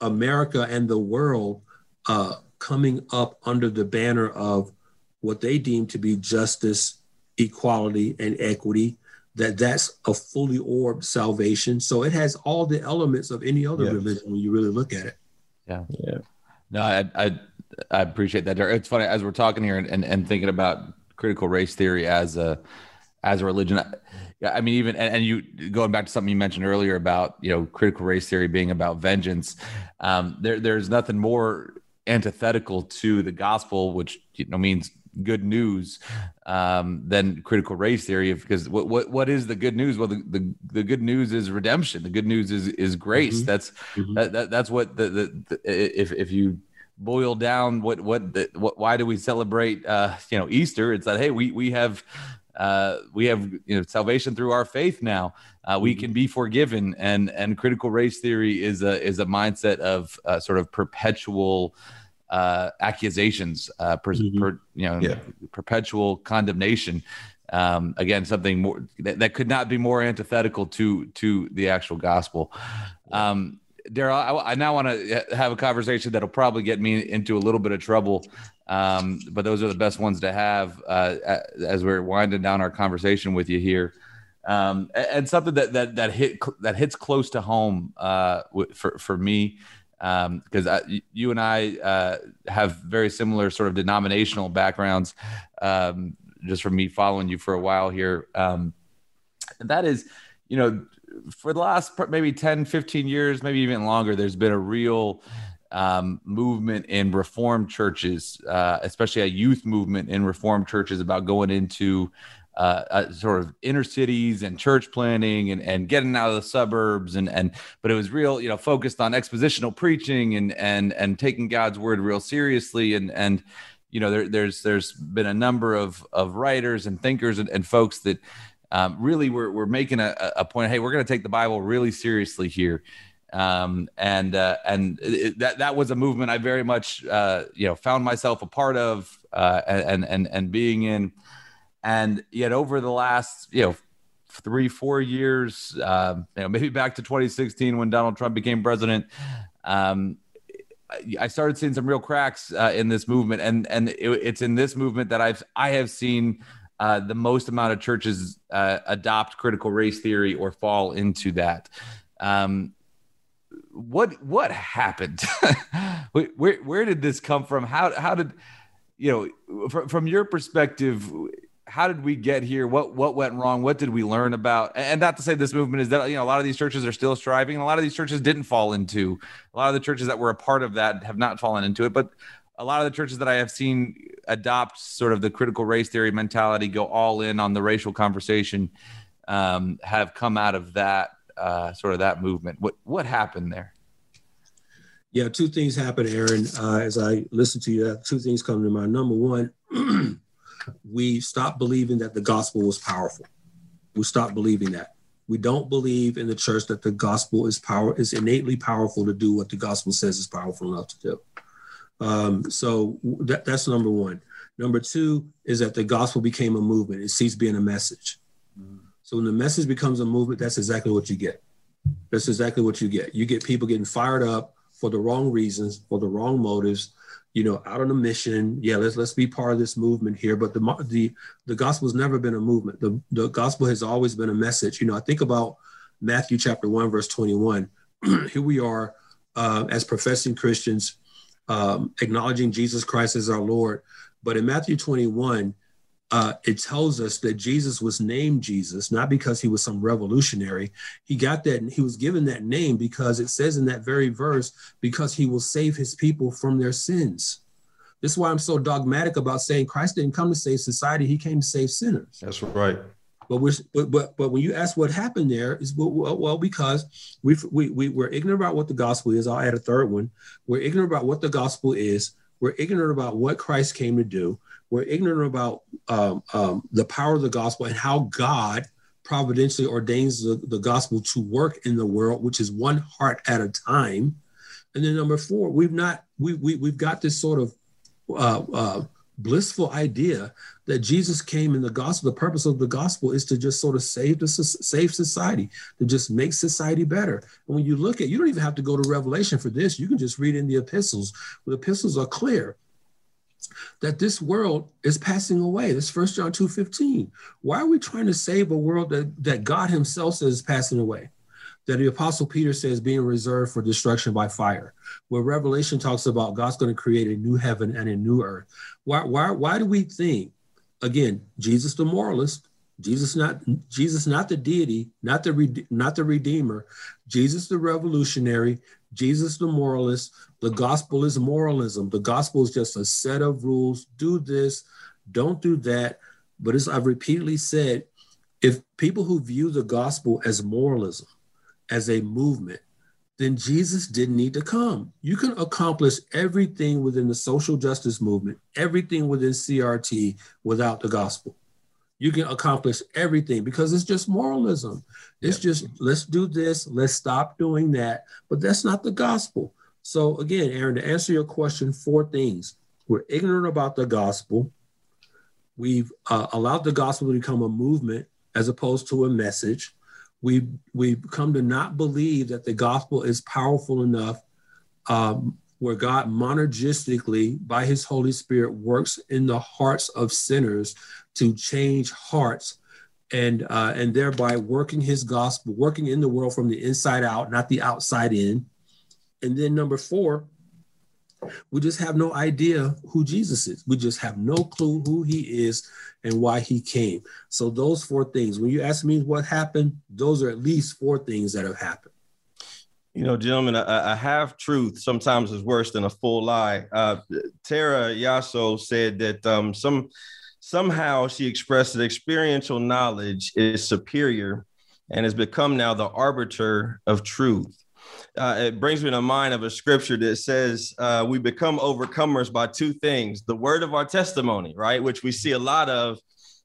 America and the world uh, coming up under the banner of what they deem to be justice, equality, and equity. That that's a fully orbed salvation. So it has all the elements of any other religion when you really look at it. Yeah, yeah. No, I I, I appreciate that. It's funny as we're talking here and, and, and thinking about critical race theory as a as a religion. Yeah, I mean, even and, and, you going back to something you mentioned earlier about you know critical race theory being about vengeance. Um, there, there's nothing more antithetical to the gospel, which you know means good news um, than critical race theory. Because what what what is the good news? Well, the, the, the good news is redemption. The good news is is grace. Mm-hmm. That's mm-hmm. That, that, that's what the, the, the if if you boil down what what the, what why do we celebrate uh, you know Easter? It's that hey we we have uh, we have you know salvation through our faith now. Uh, we mm-hmm. can be forgiven, and and critical race theory is a is a mindset of uh, sort of perpetual uh, accusations, uh, per, mm-hmm. per, you know, yeah. perpetual condemnation. Um, again, something more that, that, could not be more antithetical to to the actual gospel. Um, Darrell, I, I, now want to have a conversation that'll probably get me into a little bit of trouble, um, but those are the best ones to have uh, as we're winding down our conversation with you here. Um, and something that that that hit that hits close to home uh, for for me because um, you and I uh, have very similar sort of denominational backgrounds, um, just from me following you for a while here. Um, that is, you know, for the last maybe 10, 15 years, maybe even longer, there's been a real um, movement in reformed churches, uh, especially a youth movement in reformed churches about going into uh, uh, sort of inner cities and church planting and, and getting out of the suburbs and and but it was real you know focused on expositional preaching and and and taking God's word real seriously. And and you know there, there's there's been a number of of writers and thinkers and, and folks that um, really we're, we're making a, a point hey we're going to take the Bible really seriously here um, and uh, and it, that that was a movement I very much uh, you know found myself a part of uh, and and and being in. And yet, over the last, you know, three, four years, um, you know, maybe back to 2016 when Donald Trump became president, um, I started seeing some real cracks uh, in this movement, and and it, it's in this movement that I've I have seen uh, the most amount of churches uh, adopt critical race theory or fall into that. Um, what what happened? where where did this come from? How how did you know from, from your perspective? how did we get here? What what went wrong? What did we learn about? And not to say this movement is that you know a lot of these churches are still striving, a lot of these churches didn't fall into. A lot of the churches that were a part of that have not fallen into it, but a lot of the churches that I have seen adopt sort of the critical race theory mentality, go all in on the racial conversation, um, have come out of that uh, sort of that movement. What what happened there? Yeah, two things happened, Aaron. Uh, as I listen to you, two things come to mind. Number one. we stopped believing that the gospel was powerful. We stopped believing that. We don't believe in the church that the gospel is power is innately powerful to do what the gospel says is powerful enough to do. Um, so that, that's number one. Number two is that the gospel became a movement. It ceased being a message. So when the message becomes a movement, that's exactly what you get. That's exactly what you get. You get people getting fired up for the wrong reasons, for the wrong motives, you know, out on a mission. Yeah, let's let's be part of this movement here. But the the the gospel has never been a movement. The the gospel has always been a message. You know, I think about Matthew chapter one verse twenty one. here we are uh, as professing Christians, um, acknowledging Jesus Christ as our Lord. But in Matthew twenty one, uh, it tells us that Jesus was named Jesus, not because he was some revolutionary. He got that, he was given that name because it says in that very verse, because he will save his people from their sins. This is why I'm so dogmatic about saying Christ didn't come to save society, he came to save sinners. That's right. But we're but but, but when you ask what happened there is well, well because we we we we're ignorant about what the gospel is. I'll add a third one. We're ignorant about what the gospel is. We're ignorant about what Christ came to do we're ignorant about um, um, the power of the gospel and how God providentially ordains the, the gospel to work in the world, which is one heart at a time. And then number four, we've not we, we we've got this sort of uh, uh, blissful idea that Jesus came in the gospel. The purpose of the gospel is to just sort of save the save society, to just make society better. And when you look at, you don't even have to go to Revelation for this. You can just read in the epistles. The epistles are clear that this world is passing away. This First John 2 15. Why are we trying to save a world that, that God Himself says is passing away? That the Apostle Peter says being reserved for destruction by fire. Where Revelation talks about God's going to create a new heaven and a new earth. Why, why, why do we think, again, Jesus the moralist, Jesus not Jesus not the deity, not the not the redeemer, Jesus the revolutionary, Jesus the moralist. The gospel is moralism. The gospel is just a set of rules. Do this, Don't do that. But as I've repeatedly said, if people who view the gospel as moralism, as a movement, then Jesus didn't need to come. You can accomplish everything within the social justice movement, everything within CRT without the gospel. You can accomplish everything because it's just moralism. It's just let's do this, let's stop doing that. But that's not the gospel. So, again, Aaron, to answer your question, four things. We're ignorant about the gospel. We've uh, allowed the gospel to become a movement as opposed to a message. We've, we've come to not believe that the gospel is powerful enough um, where God monergistically, by his Holy Spirit, works in the hearts of sinners to change hearts and uh, and thereby working his gospel, working in the world from the inside out, not the outside in. And then number four, we just have no idea who Jesus is. We just have no clue who he is and why he came. So those four things. When you ask me what happened, those are at least four things that have happened. You know, gentlemen, a, a half truth sometimes is worse than a full lie. Uh, Tara Yosso said that um, some somehow she expressed that experiential knowledge is superior and has become now the arbiter of truth uh, it brings me to mind of a scripture that says uh, we become overcomers by two things the word of our testimony right? Which we see a lot of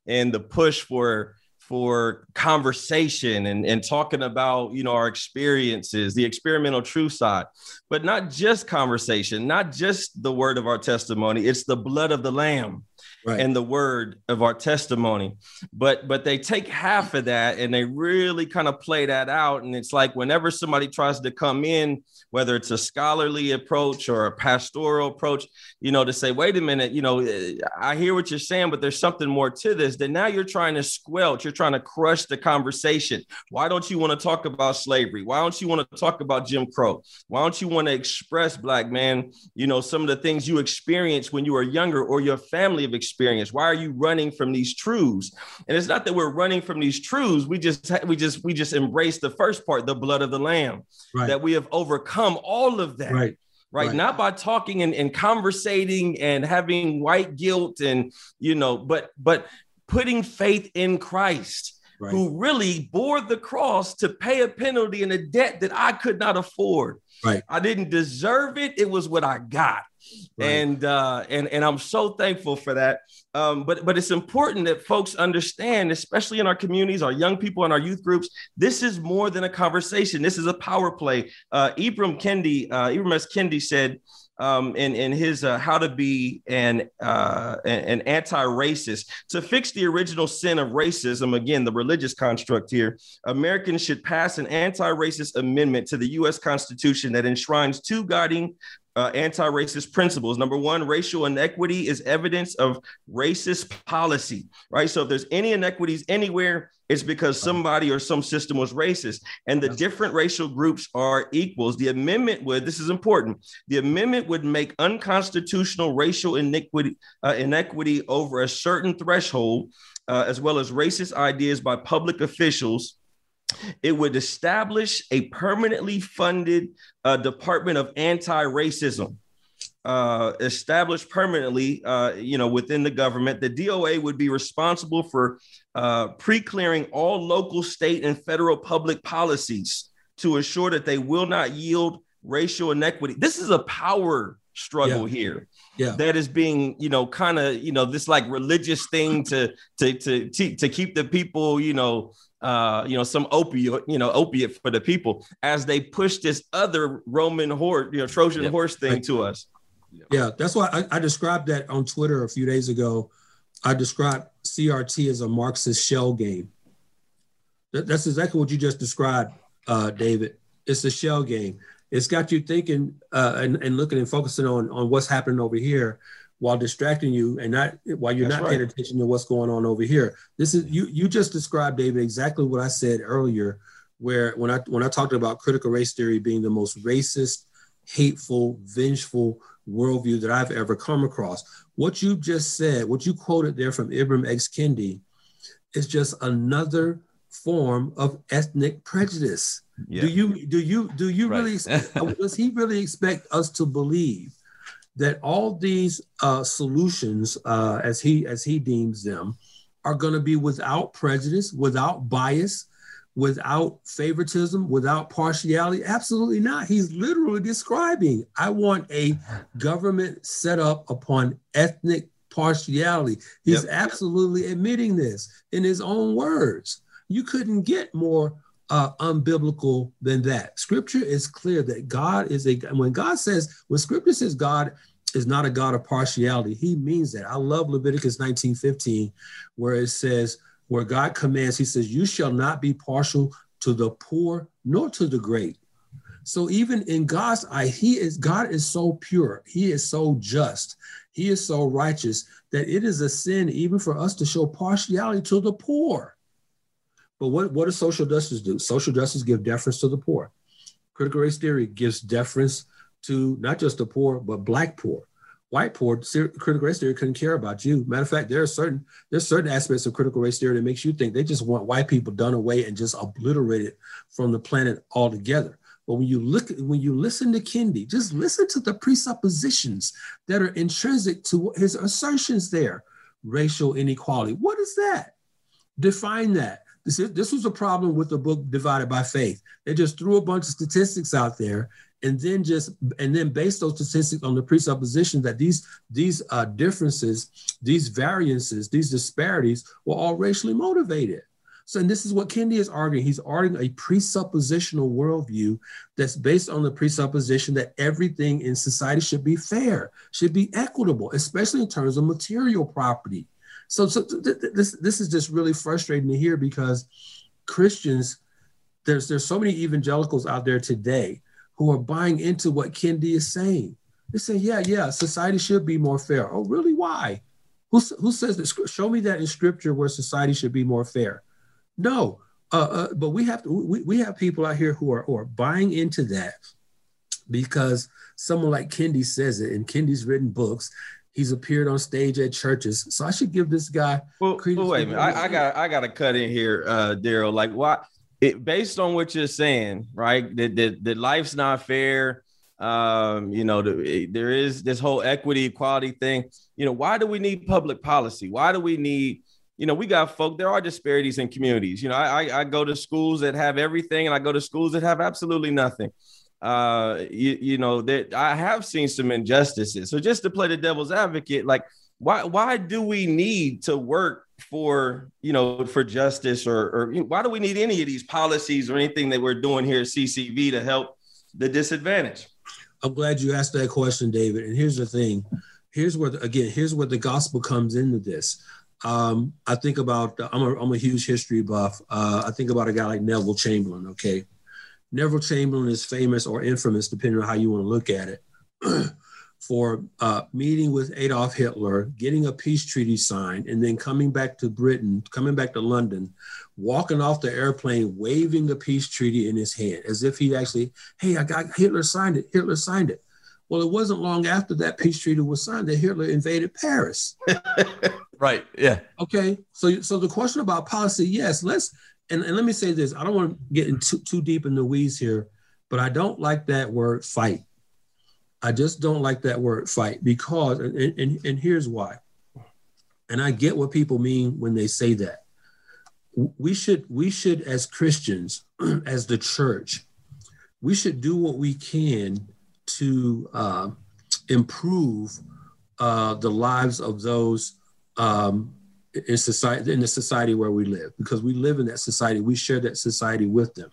in the push for for conversation and, and talking about you know our experiences the experimental truth side. But not just conversation not just the word of our testimony it's the blood of the lamb right. and the word of our testimony. But but they take half of that and they really kind of play that out. And it's like whenever somebody tries to come in, whether it's a scholarly approach or a pastoral approach, you know, to say, wait a minute, you know, eh, I hear what you're saying, but there's something more to this. Then now you're trying to squelch, you're trying to crush the conversation. Why don't you want to talk about slavery? Why don't you want to talk about Jim Crow? Why don't you want to express, black man, you know, some of the things you experienced when you were younger or your family have experienced? Experience? Why are you running from these truths? And it's not that we're running from these truths. We just we just we just embrace the first part, the blood of the lamb, right. that we have overcome all of that. Right. Right? right. Not by talking and, and conversating and having white guilt and you know, but but putting faith in Christ. Right. Who really bore the cross to pay a penalty and a debt that I could not afford. Right. I didn't deserve it. It was what I got. Right. And uh, and and I'm so thankful for that. Um, but but it's important that folks understand, especially in our communities, our young people and our youth groups, this is more than a conversation. This is a power play. Uh, Ibram Kendi, uh, Ibram X. Kendi said um, in, in his uh, How to Be an, uh, an Anti-Racist, to fix the original sin of racism, again, the religious construct here, Americans should pass an anti-racist amendment to the U.S. Constitution that enshrines two guiding uh, anti-racist principles. Number one, racial inequity is evidence of racist policy, right? So if there's any inequities anywhere, it's because somebody or some system was racist, and the different racial groups are equals. The amendment would, this is important, the amendment would make unconstitutional racial inequity, uh, inequity over a certain threshold, uh, as well as racist ideas by public officials it would establish a permanently funded uh, Department of Anti-Racism. Uh, established permanently, uh, you know, within the government, the DOA would be responsible for uh, pre-clearing all local, state, and federal public policies to assure that they will not yield racial inequity. This is a power struggle yeah. here. Yeah. That is being, you know, kind of, you know, this like religious thing to to to to, to keep the people, you know, uh, you know, some opiate, you know, opiate for the people as they push this other Roman horse, you know, Trojan yep. horse thing to us. Yeah, that's why I, I, described that on Twitter a few days ago. I described CRT as a Marxist shell game. That, that's exactly what you just described, uh, David. It's a shell game. It's got you thinking uh, and, and looking and focusing on on what's happening over here while distracting you and not while you're That's not right. paying attention to what's going on over here. This is you you just described David exactly what I said earlier where when I when I talked about critical race theory being the most racist, hateful, vengeful worldview that I've ever come across. What you just said, what you quoted there from Ibram X. Kendi, is just another form of ethnic prejudice. Yeah. Do you do you do you right. really does he really expect us to believe that all these uh, solutions, uh, as he as he deems them, are going to be without prejudice, without bias, without favoritism, without partiality? Absolutely not. He's literally describing I want a government set up upon ethnic partiality. He's yep. absolutely admitting this in his own words. You couldn't get more uh, unbiblical than that. Scripture is clear that God is a, when God says, when scripture says God is not a God of partiality, he means that. I love Leviticus 19 15, where it says, where God commands, he says, You shall not be partial to the poor nor to the great. So even in God's eye, he is God is so pure, he is so just, he is so righteous that it is a sin even for us to show partiality to the poor. But what, what does social justice do? Social justice give deference to the poor. Critical race theory gives deference to not just the poor, but black poor white poor critical race theory couldn't care about you. Matter of fact, there are certain there's certain aspects of critical race theory that makes you think they just want white people done away and just obliterated from the planet altogether. But when you look when you listen to Kendi, just listen to the presuppositions that are intrinsic to his assertions there. Racial inequality. What is that? Define that. This, is, this was a problem with the book Divided by Faith. They just threw a bunch of statistics out there and then just and then based those statistics on the presupposition that these these uh, differences, these variances, these disparities were all racially motivated. So, and this is what Kendi is arguing. He's arguing a presuppositional worldview that's based on the presupposition that everything in society should be fair, should be equitable, especially in terms of material property. So, so th- th- this this is just really frustrating to hear because Christians, there's there's so many evangelicals out there today who are buying into what Kendi is saying. They say, yeah, yeah, society should be more fair. Oh, really? Why? Who, who says that? Show me that in scripture where society should be more fair. No, uh, uh, but we have to, we, we have people out here who are, who are buying into that because someone like Kendi says it, and Kendi's written books. He's appeared on stage at churches, so I should give this guy. Well, well wait a minute. I, I, got I got to cut in here, uh, Darrell. Like, why? it, based on what you're saying, right? That that, that life's not fair. Um, you know, the, there is this whole equity equality thing. You know, why do we need public policy? Why do we need you know, we got folk, there are disparities in communities. You know, I, I go to schools that have everything and I go to schools that have absolutely nothing. Uh, you, you know, that I have seen some injustices. So just to play the devil's advocate, like why, why do we need to work for you know for justice or or why do we need any of these policies or anything that we're doing here at CCV to help the disadvantaged? I'm glad you asked that question, David. And here's the thing. Here's where the, again, here's where the gospel comes into this. Um, I think about I'm a, I'm a huge history buff. Uh, I think about a guy like Neville Chamberlain. Okay, Neville Chamberlain is famous or infamous, depending on how you want to look at it. for uh, meeting with Adolf Hitler, getting a peace treaty signed, and then coming back to Britain, coming back to London, walking off the airplane, waving the peace treaty in his hand, as if he actually, hey, I got Hitler signed it. Hitler signed it. Well, it wasn't long after that peace treaty was signed that Hitler invaded Paris. right. Yeah. Okay. So, so the question about policy, yes, let's and, and let me say this. I don't want to get into too deep in the weeds here, but I don't like that word fight I just don't like that word fight because, and, and, and here's why. And I get what people mean when they say that. We should, we should, as Christians, as the church, we should do what we can to uh, improve uh, the lives of those um, in society, in the society where we live, because we live in that society. We share that society with them.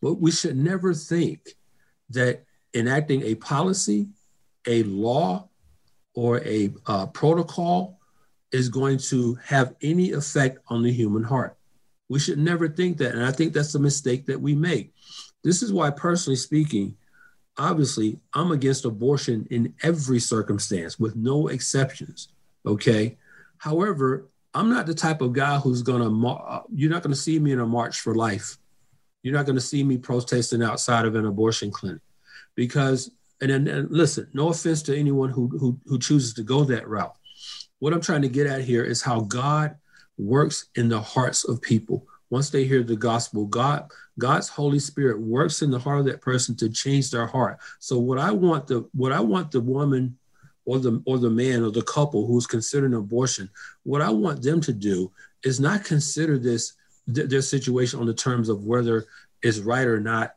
But we should never think that enacting a policy, a law, or a uh, protocol is going to have any effect on the human heart. We should never think that. And I think that's a mistake that we make. This is why, personally speaking, obviously, I'm against abortion in every circumstance with no exceptions. Okay. However, I'm not the type of guy who's going to, uh, you're not going to see me in a march for life. You're not going to see me protesting outside of an abortion clinic because and then and listen, no offense to anyone who, who who chooses to go that route. What I'm trying to get at here is how God works in the hearts of people. Once they hear the gospel, God God's Holy Spirit works in the heart of that person to change their heart. So what I want the what I want the woman or the or the man or the couple who's considering abortion, what I want them to do is not consider this th- their situation on the terms of whether it's right or not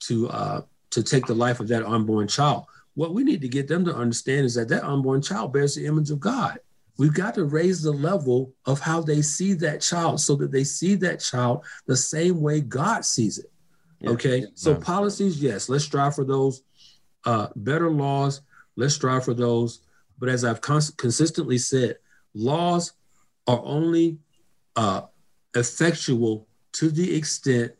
to uh, to take the life of that unborn child. What we need to get them to understand is that that unborn child bears the image of God. We've got to raise the level of how they see that child so that they see that child the same way God sees it. Yeah. Okay. So policies, yes, let's strive for those. Uh, better laws, let's strive for those. But as I've cons- consistently said, laws are only uh, effectual to the extent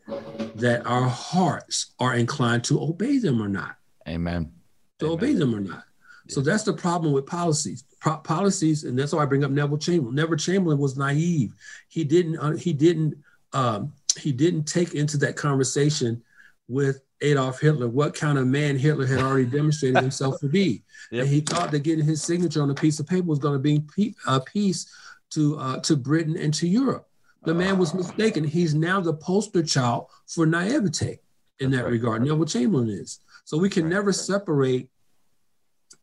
that our hearts are inclined to obey them or not. Amen. To Amen. obey them or not. So that's the problem with policies. Pro- policies, and that's why I bring up Neville Chamberlain. Neville Chamberlain was naive. He didn't. Uh, he didn't. Um, he didn't take into that conversation with Adolf Hitler what kind of man Hitler had already demonstrated himself to be. Yep. And he thought that getting his signature on a piece of paper was going to bring a peace to uh, to Britain and to Europe. The man was mistaken. He's now the poster child for naivete in that right. regard. Neville Chamberlain is. So we can right. never separate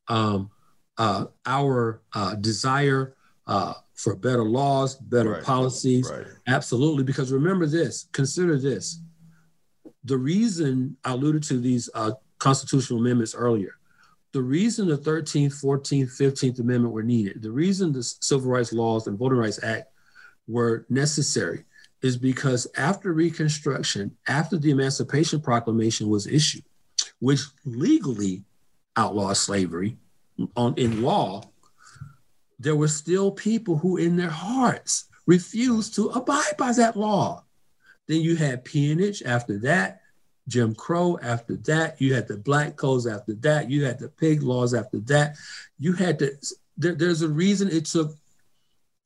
um, uh, our uh, desire uh, for better laws, better right. policies. Absolutely. Because remember this, consider this. The reason I alluded to these uh, constitutional amendments earlier, the reason the 13th, 14th, 15th Amendment were needed, the reason the Civil Rights Laws and Voting Rights Act were necessary is because after Reconstruction, after the Emancipation Proclamation was issued, which legally outlawed slavery on, in law, there were still people who, in their hearts, refused to abide by that law. Then you had peonage after that, Jim Crow after that, you had the black codes after that, you had the pig laws after that. You had to, there, there's a reason it took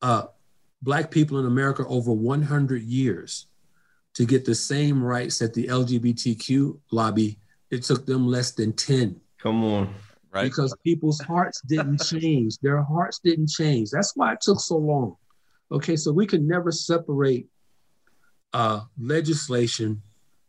uh, Black people in America over 100 years to get the same rights that the LGBTQ lobby, it took them less than 10. Come on. Right. Because people's hearts didn't change. Their hearts didn't change. That's why it took so long. Okay, so we can never separate uh, legislation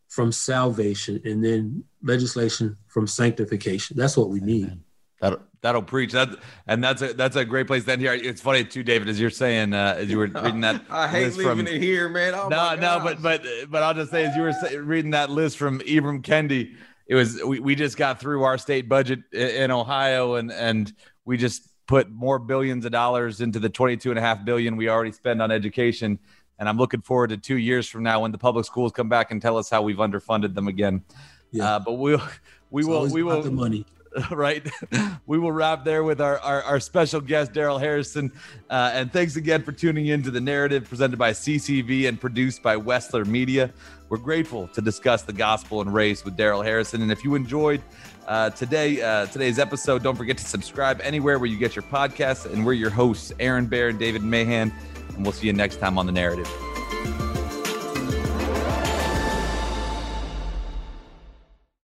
from salvation and then legislation from sanctification. That's what we need. Amen. That'll that'll preach that, and that's a that's a great place to end here. It's funny too, David, as you're saying, uh, as you were reading that. I hate leaving from, it here, man. Oh no, no, but but but I'll just say, as you were reading that list from Ibram Kendi, it was we, we just got through our state budget in Ohio, and and we just put more billions of dollars into the 22 and a half billion we already spend on education. And I'm looking forward to two years from now when the public schools come back and tell us how we've underfunded them again. Yeah. Uh, but we'll we it's will we will the money right? we will wrap there with our, our, our special guest, Darrell Harrison. Uh, and thanks again for tuning in to the narrative presented by CCV and produced by Wessler Media. We're grateful to discuss the gospel and race with Darrell Harrison. And if you enjoyed uh, today uh, today's episode, don't forget to subscribe anywhere where you get your podcasts. And we're your hosts, Aaron Baer and David Mahan. And we'll see you next time on the narrative.